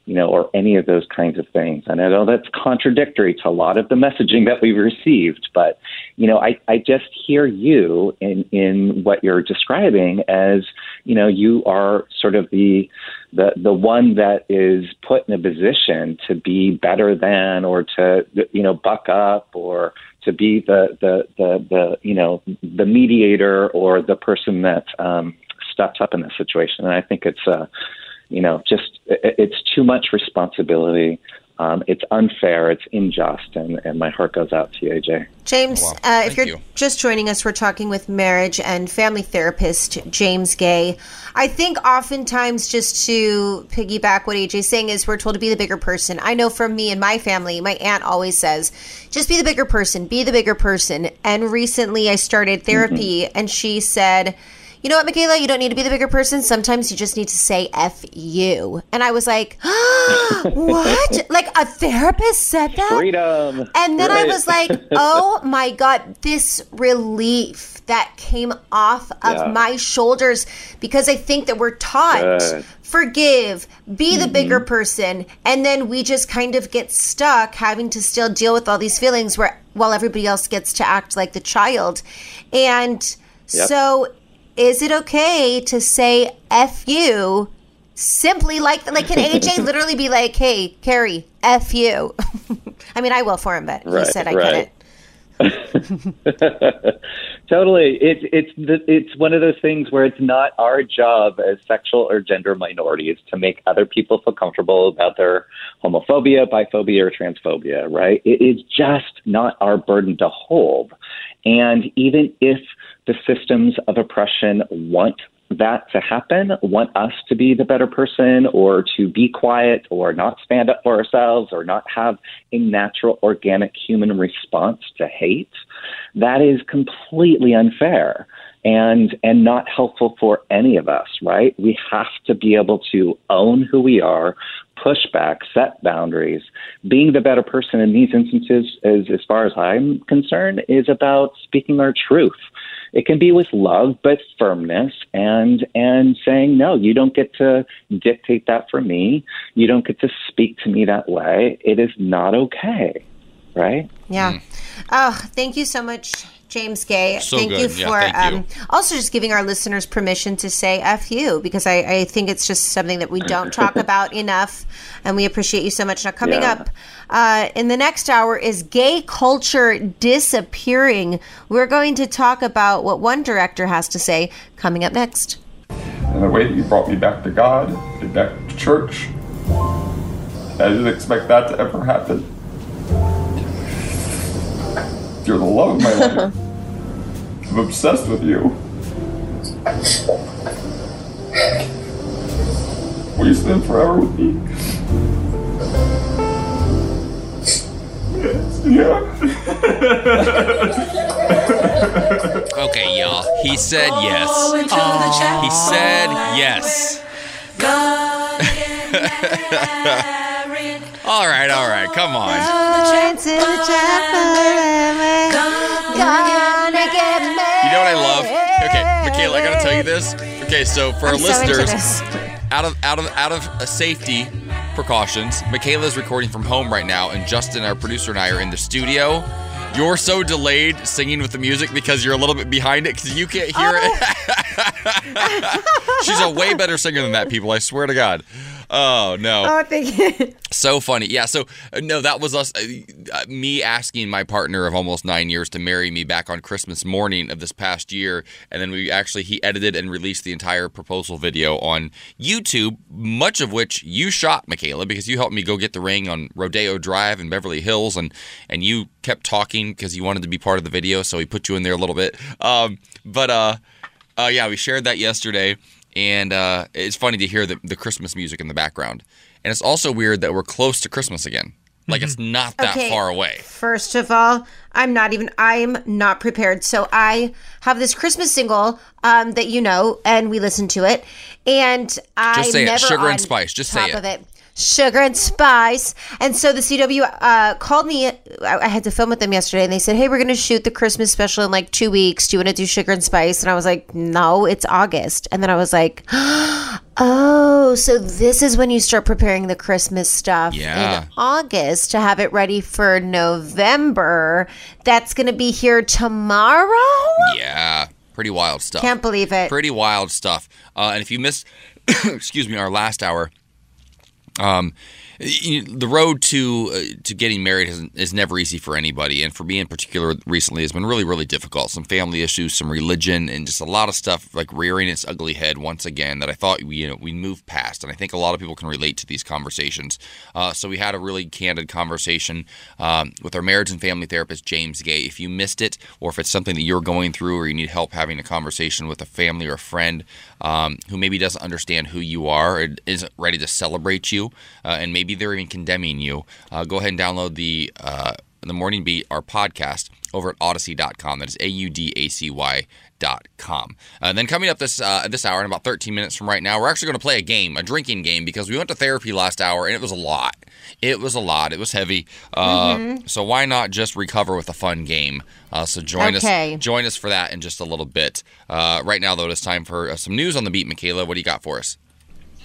Speaker 17: you know, or any of those kinds of things. And I know that's contradictory to a lot of the messaging that we've received, but you know, I, I just hear you in, in what you're describing as, you know, you are sort of the the the one that is put in a position to be better than or to you know buck up or to be the the the, the you know the mediator or the person that um, steps up in this situation. And I think it's uh, you know, just it's too much responsibility. Um, it's unfair. It's unjust, and, and my heart goes out to you, AJ.
Speaker 6: James,
Speaker 17: Oh, wow.
Speaker 6: uh, if you're
Speaker 17: you.
Speaker 6: just joining us, we're talking with marriage and family therapist James Guay. I think oftentimes, just to piggyback what AJ's saying, is we're told to be the bigger person. I know from me and my family, my aunt always says, just be the bigger person, be the bigger person. And recently I started therapy, and she said, you know what, Michaela? You don't need to be the bigger person. Sometimes you just need to say F you. And I was like, what? like a therapist said that?
Speaker 17: Freedom.
Speaker 6: And then I was like, oh my God, this relief that came off of
Speaker 17: Yeah.
Speaker 6: my shoulders because I think that we're taught
Speaker 17: Good.
Speaker 6: forgive, be the bigger
Speaker 17: Mm-hmm.
Speaker 6: person. And then we just kind of get stuck having to still deal with all these feelings where while everybody else gets to act like the child. And
Speaker 17: Yep.
Speaker 6: so is it okay to say F you simply like like can AJ literally be like, hey, Carrie, F you? I mean I will for him, but he
Speaker 17: Right,
Speaker 6: said I
Speaker 17: right.
Speaker 6: get it.
Speaker 17: totally. It's it's it's one of those things where it's not our job as sexual or gender minorities to make other people feel comfortable about their homophobia, biphobia, or transphobia. Right? It is just not our burden to hold. And even if the systems of oppression want that to happen, want us to be the better person or to be quiet or not stand up for ourselves or not have a natural organic human response to hate, that is completely unfair and and not helpful for any of us, right? We have to be able to own who we are, push back, set boundaries. Being the better person in these instances, as as far as I'm concerned, is about speaking our truth. It can be with love, but firmness and and saying no. You don't get to dictate that for me. You don't get to speak to me that way. It is not okay, right?
Speaker 6: Yeah. Oh, thank you so much, James Guay.
Speaker 17: So
Speaker 6: thank
Speaker 17: good.
Speaker 6: you
Speaker 17: Yeah,
Speaker 6: for
Speaker 17: thank you.
Speaker 6: um, also just giving our listeners permission to say F you because I, I think it's just something that we don't talk about enough. And we appreciate you so much. Now, coming
Speaker 17: Yeah.
Speaker 6: up uh, in the next hour is gay culture disappearing. We're going to talk about what one director has to say coming up next.
Speaker 18: And the way that you brought me back to God, and back to church, I didn't expect that to ever happen. You're the love of my life. I'm obsessed with you. Will you spend forever with me? Yeah.
Speaker 4: Okay, y'all. He said yes.
Speaker 3: Into the chapel
Speaker 4: He said
Speaker 3: and
Speaker 4: yes. All right, all right. Come on.
Speaker 6: Oh, into the chapel. God
Speaker 4: Michaela, I gotta tell you this. Okay, so for
Speaker 6: I'm
Speaker 4: our
Speaker 6: so
Speaker 4: listeners, out of out of out of uh, safety precautions, Michaela's recording from home right now, and Justin, our producer, and I are in the studio. You're so delayed singing with the music because you're a little bit behind it because you can't hear it. She's a way better singer than that, people. I swear to God. Oh no.
Speaker 6: Oh, thank you.
Speaker 4: So funny. Yeah. So, uh, no, that was us, uh, uh, me asking my partner of almost nine years to marry me back on Christmas morning of this past year. And then we actually, he edited and released the entire proposal video on YouTube, much of which you shot, Michaela, because you helped me go get the ring on Rodeo Drive in Beverly Hills. And, and you kept talking because you wanted to be part of the video. So we put you in there a little bit. Um, but, uh, uh, yeah, we shared that yesterday. And uh, it's funny to hear the, the Christmas music in the background. And it's also weird that we're close to Christmas again. Like it's not that
Speaker 6: Okay.
Speaker 4: far away.
Speaker 6: First of all, I'm not even I'm not prepared. So I have this Christmas single um, that you know, and we listen to it. And I
Speaker 4: Just say it.
Speaker 6: never
Speaker 4: Sugar and
Speaker 6: on
Speaker 4: spice. Just
Speaker 6: top
Speaker 4: say it.
Speaker 6: Of it. Sugar and spice. And so the CW uh, called me. I, I had to film with them yesterday, and they said, "Hey, we're going to shoot the Christmas special in like two weeks. Do you want to do Sugar and Spice?" And I was like, "No, it's August." And then I was like, "Oh, so this is when you start preparing the Christmas stuff
Speaker 4: Yeah.
Speaker 6: in August to have it ready for November. That's going to be here tomorrow.
Speaker 4: Yeah. Pretty wild stuff.
Speaker 6: Can't believe it.
Speaker 4: Pretty wild stuff. Uh, and if you missed, excuse me, our last hour, um, the road to uh, to getting married is, is never easy for anybody, and for me in particular, recently has been really really difficult. Some family issues, some religion, and just a lot of stuff like rearing its ugly head once again that I thought we you know we moved past, and I think a lot of people can relate to these conversations. Uh, so we had a really candid conversation um, with our marriage and family therapist James Guay. If you missed it, or if it's something that you're going through, or you need help having a conversation with a family or a friend um, who maybe doesn't understand who you are, or isn't ready to celebrate you, uh, and maybe they're even condemning you, uh, go ahead and download the uh, the Morning Beat, our podcast, over at Audacy.com. That is a u d a c y com. And then coming up this uh, this hour in about 13 minutes from right now, we're actually going to play a game, a drinking game, because we went to therapy last hour and it was a lot. It was a lot. It was heavy. Uh,
Speaker 6: Mhm.
Speaker 4: So why not just recover with a fun game? Uh, so join
Speaker 6: Okay.
Speaker 4: us. Join us for that in just a little bit. Uh, right now, though, it's time for uh, some news on the beat. Michaela, what do you got for us?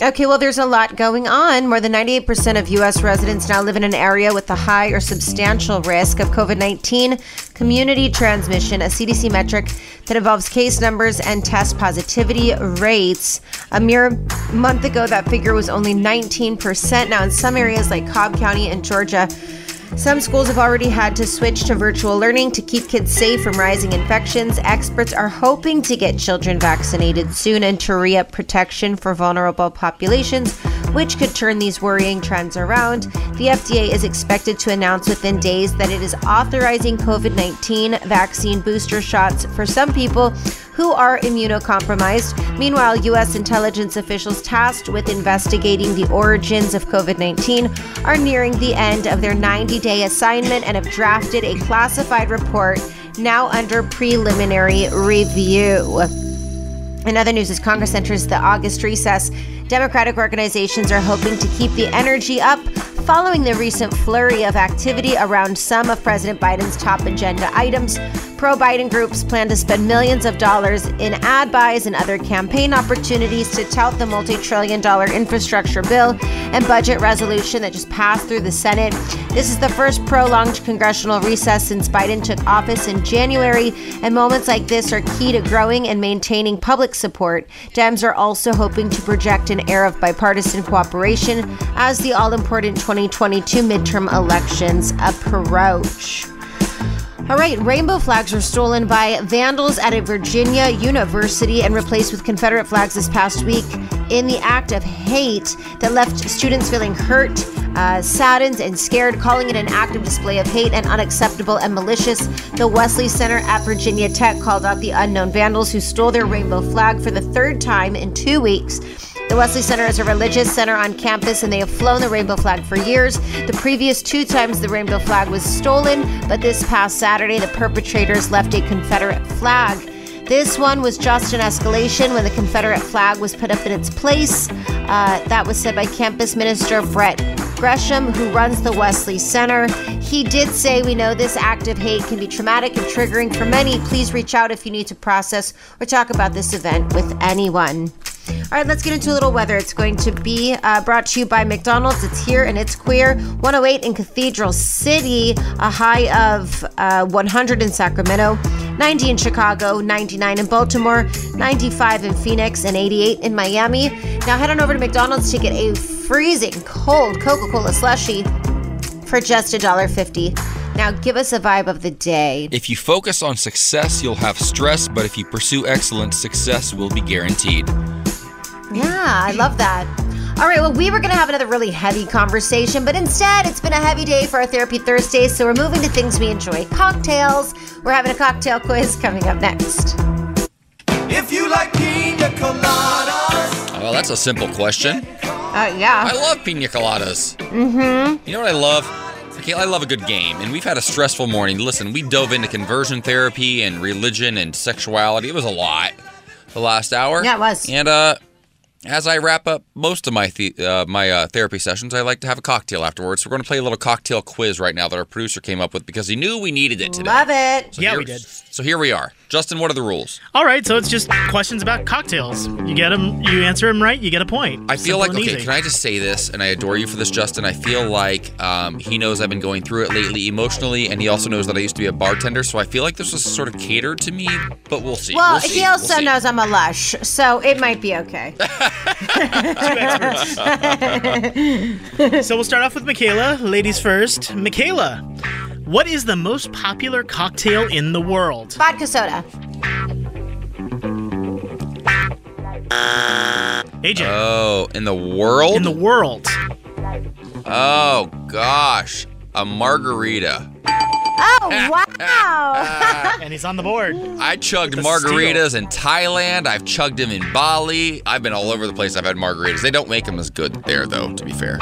Speaker 6: Okay, well, there's a lot going on. More than 98% of U.S. residents now live in an area with a high or substantial risk of COVID 19 community transmission, a CDC metric that involves case numbers and test positivity rates. A mere month ago, that figure was only 19%. Now, in some areas like Cobb County and Georgia, some schools have already had to switch to virtual learning to keep kids safe from rising infections. Experts are hoping to get children vaccinated soon and to re up protection for vulnerable populations, which could turn these worrying trends around. The FDA is expected to announce within days that it is authorizing COVID 19 vaccine booster shots for some people who are immunocompromised. Meanwhile, U.S. intelligence officials tasked with investigating the origins of COVID 19 are nearing the end of their 90 day assignment and have drafted a classified report now under preliminary review. In other news, as Congress enters the August recess, Democratic organizations are hoping to keep the energy up following the recent flurry of activity around some of President Biden's top agenda items. Pro Biden groups plan to spend millions of dollars in ad buys and other campaign opportunities to tout the multi trillion dollar infrastructure bill and budget resolution that just passed through the Senate. This is the first prolonged congressional recess since Biden took office in January, and moments like this are key to growing and maintaining public support. Dems are also hoping to project an air of bipartisan cooperation as the all important 2022 midterm elections approach. All right, rainbow flags were stolen by vandals at a Virginia university and replaced with Confederate flags this past week in the act of hate that left students feeling hurt, uh, saddened, and scared, calling it an active display of hate and unacceptable and malicious. The Wesley Center at Virginia Tech called out the unknown vandals who stole their rainbow flag for the third time in two weeks. The Wesley Center is a religious center on campus, and they have flown the rainbow flag for years. The previous two times the rainbow flag was stolen, but this past Saturday, the perpetrators left a Confederate flag. This one was just an escalation when the Confederate flag was put up in its place. Uh, that was said by campus minister Brett Gresham, who runs the Wesley Center. He did say, We know this act of hate can be traumatic and triggering for many. Please reach out if you need to process or talk about this event with anyone. All right, let's get into a little weather. It's going to be uh, brought to you by McDonald's. It's here and it's queer. 108 in Cathedral City, a high of uh, 100 in Sacramento, 90 in Chicago, 99 in Baltimore, 95 in Phoenix, and 88 in Miami. Now head on over to McDonald's to get a freezing cold Coca Cola slushy for just $1.50. Now give us a vibe of the day.
Speaker 4: If you focus on success, you'll have stress, but if you pursue excellence, success will be guaranteed.
Speaker 6: Yeah, I love that. All right, well, we were going to have another really heavy conversation, but instead, it's been a heavy day for our Therapy Thursdays, so we're moving to things we enjoy cocktails. We're having a cocktail quiz coming up next.
Speaker 19: If you like pina coladas.
Speaker 4: Well, that's a simple question.
Speaker 6: Uh, yeah.
Speaker 4: I love pina coladas.
Speaker 6: Mm-hmm.
Speaker 4: You know what I love? Okay, I love a good game, and we've had a stressful morning. Listen, we dove into conversion therapy and religion and sexuality. It was a lot the last hour.
Speaker 6: Yeah, it was.
Speaker 4: And uh, as I wrap up most of my the- uh, my uh, therapy sessions, I like to have a cocktail afterwards. So we're going to play a little cocktail quiz right now that our producer came up with because he knew we needed it today.
Speaker 6: Love it.
Speaker 4: So
Speaker 9: Yeah,
Speaker 4: here-
Speaker 9: we did.
Speaker 4: So here we are. Justin, what are the rules?
Speaker 9: All right, so it's just questions about cocktails. You get them, you answer them right, you get a point.
Speaker 4: I feel
Speaker 9: Simple
Speaker 4: like
Speaker 9: and
Speaker 4: okay.
Speaker 9: easy.
Speaker 4: Can I just say this? And I adore you for this, Justin. I feel like um, he knows I've been going through it lately emotionally, and he also knows that I used to be a bartender. So I feel like this was sort of catered to me. But we'll see.
Speaker 6: Well,
Speaker 4: We'll see.
Speaker 6: he also
Speaker 4: We'll see.
Speaker 6: knows I'm a lush, so it might be okay.
Speaker 9: so we'll start off with Michaela. Ladies first. Michaela, what is the most popular cocktail in the world?
Speaker 6: Vodka soda.
Speaker 9: AJ.
Speaker 4: Oh, in the world?
Speaker 9: In the world.
Speaker 4: Oh gosh, a margarita.
Speaker 6: Oh, wow.
Speaker 9: and he's on the board.
Speaker 4: I chugged
Speaker 9: It's a steal.
Speaker 4: margaritas in Thailand. I've chugged them in Bali. I've been all over the place. I've had margaritas. They don't make them as good there, though. To be fair.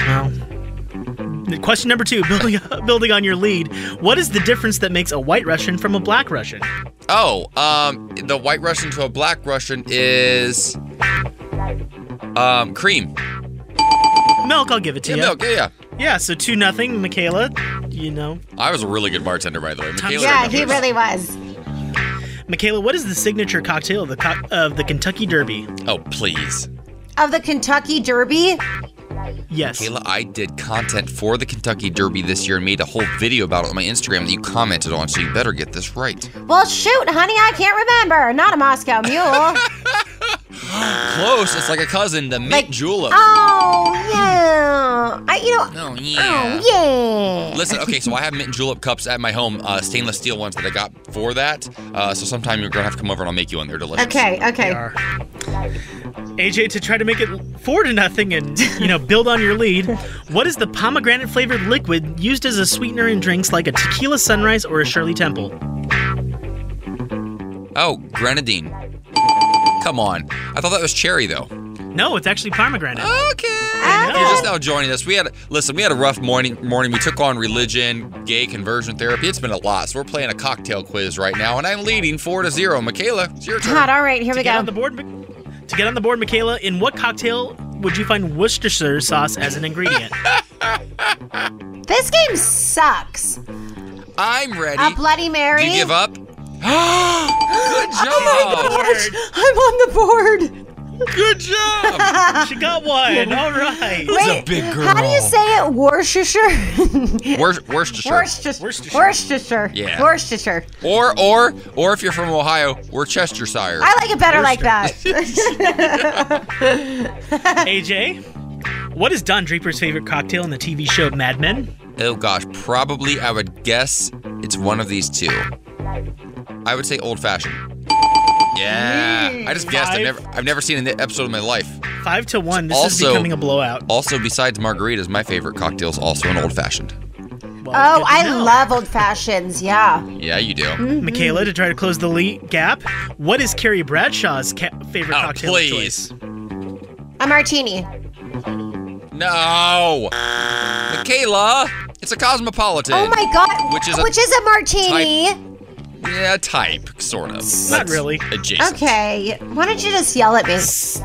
Speaker 9: Question number two, building building on your lead. What is the difference that makes a white Russian from a black Russian?
Speaker 4: Oh, um, the white Russian to a black Russian is um cream.
Speaker 9: Milk, I'll give it to
Speaker 4: Yeah,
Speaker 9: you.
Speaker 4: milk. Yeah, yeah.
Speaker 9: Yeah, so two nothing, Michaela. You know,
Speaker 4: I was a really good bartender, by the way. Michaela
Speaker 6: yeah, he really was.
Speaker 9: Michaela, what is the signature cocktail of the co- of the Kentucky Derby?
Speaker 4: Oh, please.
Speaker 6: Of the Kentucky Derby?
Speaker 9: Yes.
Speaker 4: Kayla, I did content for the Kentucky Derby this year and made a whole video about it on my Instagram that you commented on, so you better get this right.
Speaker 6: Well, shoot, honey, I can't remember. Not a Moscow Mule.
Speaker 4: Close. It's like a cousin, the mint julep.
Speaker 6: oh, yeah. I, you know.
Speaker 4: Oh, yeah.
Speaker 6: Oh, yeah.
Speaker 4: Listen, okay, so I have mint julep cups at my home, uh, stainless steel ones that I got for that. Uh, so sometime you're gonna have to come over and I'll make you one. They're delicious.
Speaker 6: Okay, okay.
Speaker 9: AJ, to try to make it four to nothing and you know build on your lead, what is the pomegranate flavored liquid used as a sweetener in drinks like a tequila sunrise or a Shirley Temple?
Speaker 4: Oh, grenadine. Come on. I thought that was cherry though.
Speaker 9: No, it's actually pomegranate.
Speaker 4: Okay. If you're just now joining us, we had listen. We had a rough morning. Morning. We took on religion, gay conversion therapy. It's been a lot. So we're playing a cocktail quiz right now, and I'm leading four to zero. Michaela, it's your turn.
Speaker 6: God, all right, here
Speaker 9: to
Speaker 6: we
Speaker 9: get
Speaker 6: go.
Speaker 9: on the board, to get on the board, Michaela, in what cocktail would you find Worcestershire sauce as an ingredient?
Speaker 6: This game sucks.
Speaker 4: I'm ready.
Speaker 6: A Bloody Mary.
Speaker 4: Do you give up? Good job.
Speaker 6: Oh my gosh, I'm on the board.
Speaker 4: Good job.
Speaker 9: she got one. All right.
Speaker 6: Wait,
Speaker 4: big girl.
Speaker 6: How do you say it? Worcestershire?
Speaker 4: Wor- Worcestershire.
Speaker 6: Worcestershire. Worcestershire.
Speaker 4: Yeah.
Speaker 6: Worcestershire.
Speaker 4: Or or or if you're from Ohio, Worcestershire.
Speaker 6: I like it better like that.
Speaker 9: AJ, what is Don Draper's favorite cocktail in the TV show Mad Men?
Speaker 4: Oh gosh, probably I would guess it's one of these two. I would say old fashioned. Yeah, I just guessed. I've
Speaker 9: Five.
Speaker 4: never I've never seen an episode of my life.
Speaker 9: Five to one. This
Speaker 4: also,
Speaker 9: is becoming a blowout.
Speaker 4: Also, besides margaritas, my favorite cocktail is also an old fashioned.
Speaker 6: oh, I love old fashions. Yeah.
Speaker 4: Yeah, you do.
Speaker 6: Mm-hmm.
Speaker 9: Michaela, to try to close the lead gap, what is Carrie Bradshaw's ca- favorite
Speaker 4: Oh,
Speaker 9: cocktail of
Speaker 4: please.
Speaker 9: choice?
Speaker 6: A martini.
Speaker 4: No, Michaela, it's a cosmopolitan.
Speaker 6: Oh my god.
Speaker 4: Which is a
Speaker 6: which is a martini.
Speaker 4: Yeah, type, sort of.
Speaker 9: Not
Speaker 4: That's
Speaker 9: really.
Speaker 4: Adjacent.
Speaker 6: Okay, why don't you just yell at me?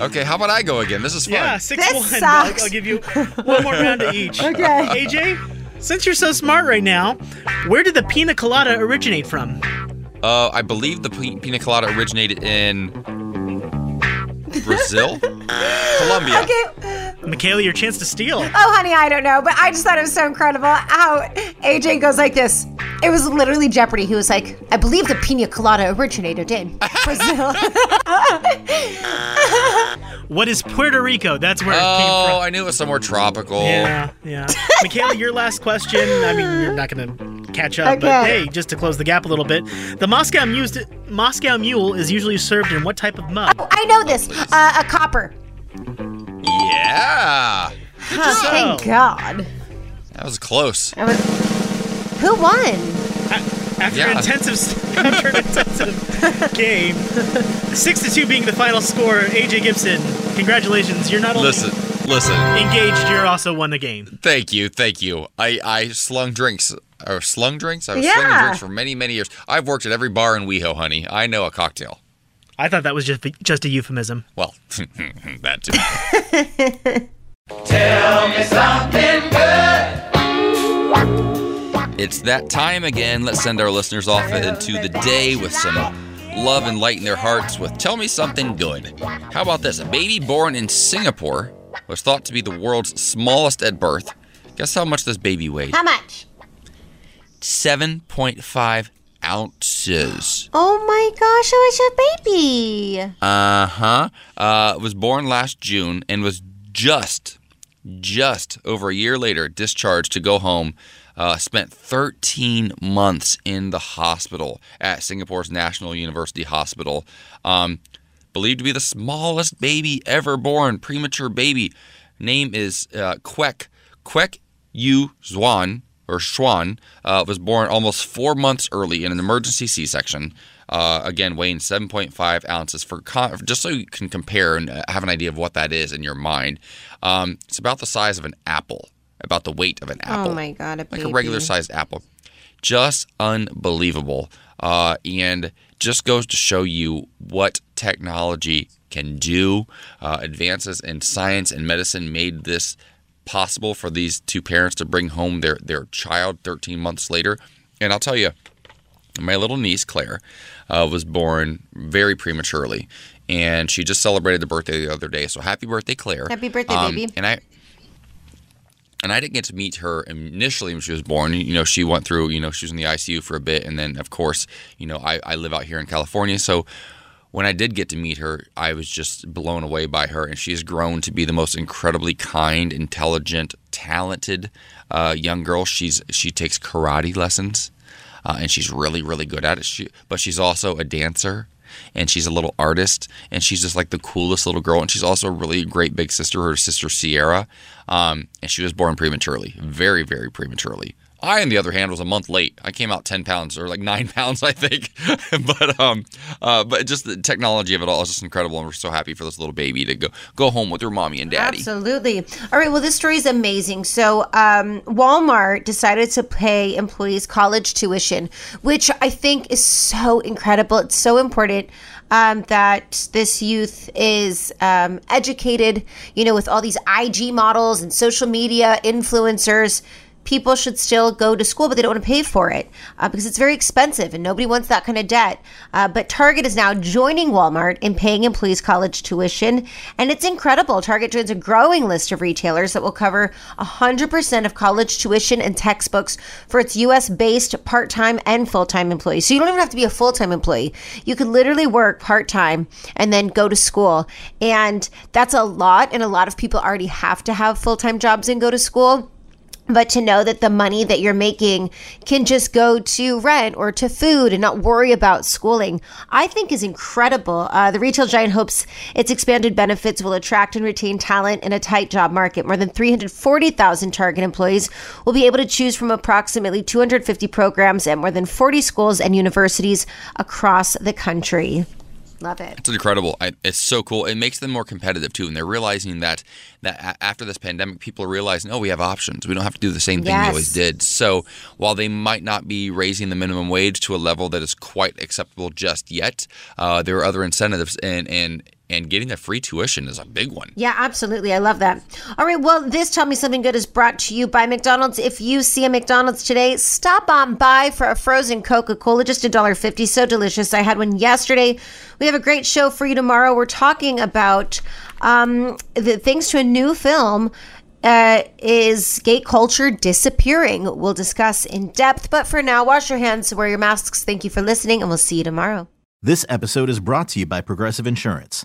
Speaker 4: Okay, how about I go again? This is fun.
Speaker 9: Yeah, six
Speaker 6: This
Speaker 9: one. I'll,
Speaker 6: sucks.
Speaker 9: I'll give you one more round to each.
Speaker 6: Okay.
Speaker 9: AJ, since you're so smart right now, where did the pina colada originate from?
Speaker 4: Uh, I believe the pi- pina colada originated in Brazil, Colombia.
Speaker 6: Okay.
Speaker 9: Michaela, your chance to steal.
Speaker 6: Oh, honey, I don't know, but I just thought it was so incredible how AJ goes like this. It was literally Jeopardy. He was like, I believe the pina colada originated in Brazil.
Speaker 9: What is Puerto Rico? That's where it
Speaker 4: Oh,
Speaker 9: came from.
Speaker 4: I knew it was somewhere tropical.
Speaker 9: Yeah, yeah. Michaela, your last question. I mean, you're not going to catch up, but hey, just to close the gap a little bit, the Moscow Mule, Moscow Mule is usually served in what type of mug?
Speaker 6: Oh, I know this. Uh, a copper.
Speaker 4: Yeah.
Speaker 6: Thank God.
Speaker 4: That was close.
Speaker 6: I was- Who won?
Speaker 9: After
Speaker 4: Yeah.
Speaker 9: an intensive, after an intensive game, six to two being the final score. AJ Gibson, congratulations! You're not only
Speaker 4: Listen, listen.
Speaker 9: engaged, you're also won the game.
Speaker 4: Thank you, thank you. I, I slung drinks or slung drinks. I was slinging
Speaker 9: Yeah.
Speaker 4: drinks for many, many years. I've worked at every bar in WeHo, honey. I know a cocktail.
Speaker 9: I thought that was just just a euphemism.
Speaker 4: Well, that too.
Speaker 19: Tell me something good.
Speaker 4: It's that time again. Let's send our listeners off into the day with some love and light in their hearts with Tell Me Something Good. How about this? A baby born in Singapore was thought to be the world's smallest at birth. Guess how much this baby weighed?
Speaker 6: How much?
Speaker 4: 7.5 ounces.
Speaker 6: Oh my gosh, it was a baby.
Speaker 4: Uh-huh. Uh Was born last June and was just, just over a year later discharged to go home. Uh, spent 13 months in the hospital at Singapore's National University Hospital. Um, believed to be the smallest baby ever born, premature baby. Name is uh, Kwek Kwek Yu Zwan or Schwan. Uh, was born almost four months early in an emergency C-section. Uh, again, weighing 7.5 ounces for con- just so you can compare and uh, have an idea of what that is in your mind. Um, it's about the size of an apple, about the weight of an apple
Speaker 6: Oh my God, a
Speaker 4: like a regular sized apple. Just unbelievable. Uh, and just goes to show you what technology can do. Uh, advances in science and medicine made this possible for these two parents to bring home their, their child 13 months later. And I'll tell you, my little niece, Claire, uh, was born very prematurely. And she just celebrated the birthday the other day. So happy birthday, Claire.
Speaker 6: Happy birthday,
Speaker 4: Um,
Speaker 6: baby.
Speaker 4: And I and I didn't get to meet her initially when she was born. You know, she went through, you know, she was in the ICU for a bit. And then, of course, you know, I, I live out here in California. So when I did get to meet her, I was just blown away by her. And she's grown to be the most incredibly kind, intelligent, talented uh, young girl. She's She takes karate lessons. Uh, and she's really, really good at it. She, but she's also a dancer, and she's a little artist, and she's just like the coolest little girl. And she's also a really great big sister, her sister Sierra. Um, and she was born prematurely, very, very prematurely. I, on the other hand, was a month late. I came out ten pounds or like nine pounds, I think. but um, uh, but just the technology of it all is just incredible, and we're so happy for this little baby to go go home with her mommy and daddy.
Speaker 6: Absolutely. All right. Well, this story is amazing. So, um, Walmart decided to pay employees college tuition, which I think is so incredible. It's so important um, that this youth is um, educated, you know, with all these IG models and social media influencers. People should still go to school, but they don't want to pay for it uh, because it's very expensive and nobody wants that kind of debt. Uh, but Target is now joining Walmart in paying employees college tuition, and it's incredible. Target joins a growing list of retailers that will cover 100% of college tuition and textbooks for its U.S. based part time and full time employees. So you don't even have to be a full time employee. You could literally work part time and then go to school. And that's a lot, and a lot of people already have to have full time jobs and go to school. But to know that the money that you're making can just go to rent or to food and not worry about schooling, I think is incredible. Uh, the retail giant hopes its expanded benefits will attract and retain talent in a tight job market. More than 340,000 Target employees will be able to choose from approximately 250 programs at more than 40 schools and universities across the country. Love it.
Speaker 4: It's incredible. I, it's so cool. It makes them more competitive too, and they're realizing that that after this pandemic, people are realizing, oh, we have options. We don't have to do the same thing
Speaker 6: Yes.
Speaker 4: we always did. So while they might not be raising the minimum wage to a level that is quite acceptable just yet, uh, there are other incentives, and and and getting the free tuition is a big one.
Speaker 6: Yeah, absolutely. I love that. All right. Well, this Tell Me Something Good is brought to you by McDonald's. If you see a McDonald's today, stop on by for a frozen Coca Cola, just $1.50. So delicious. I had one yesterday. We have a great show for you tomorrow. We're talking about um, the thanks to a new film. Uh, is gay culture disappearing? We'll discuss in depth, but for now, wash your hands, wear your masks. Thank you for listening, and we'll see you tomorrow.
Speaker 1: This episode is brought to you by Progressive Insurance.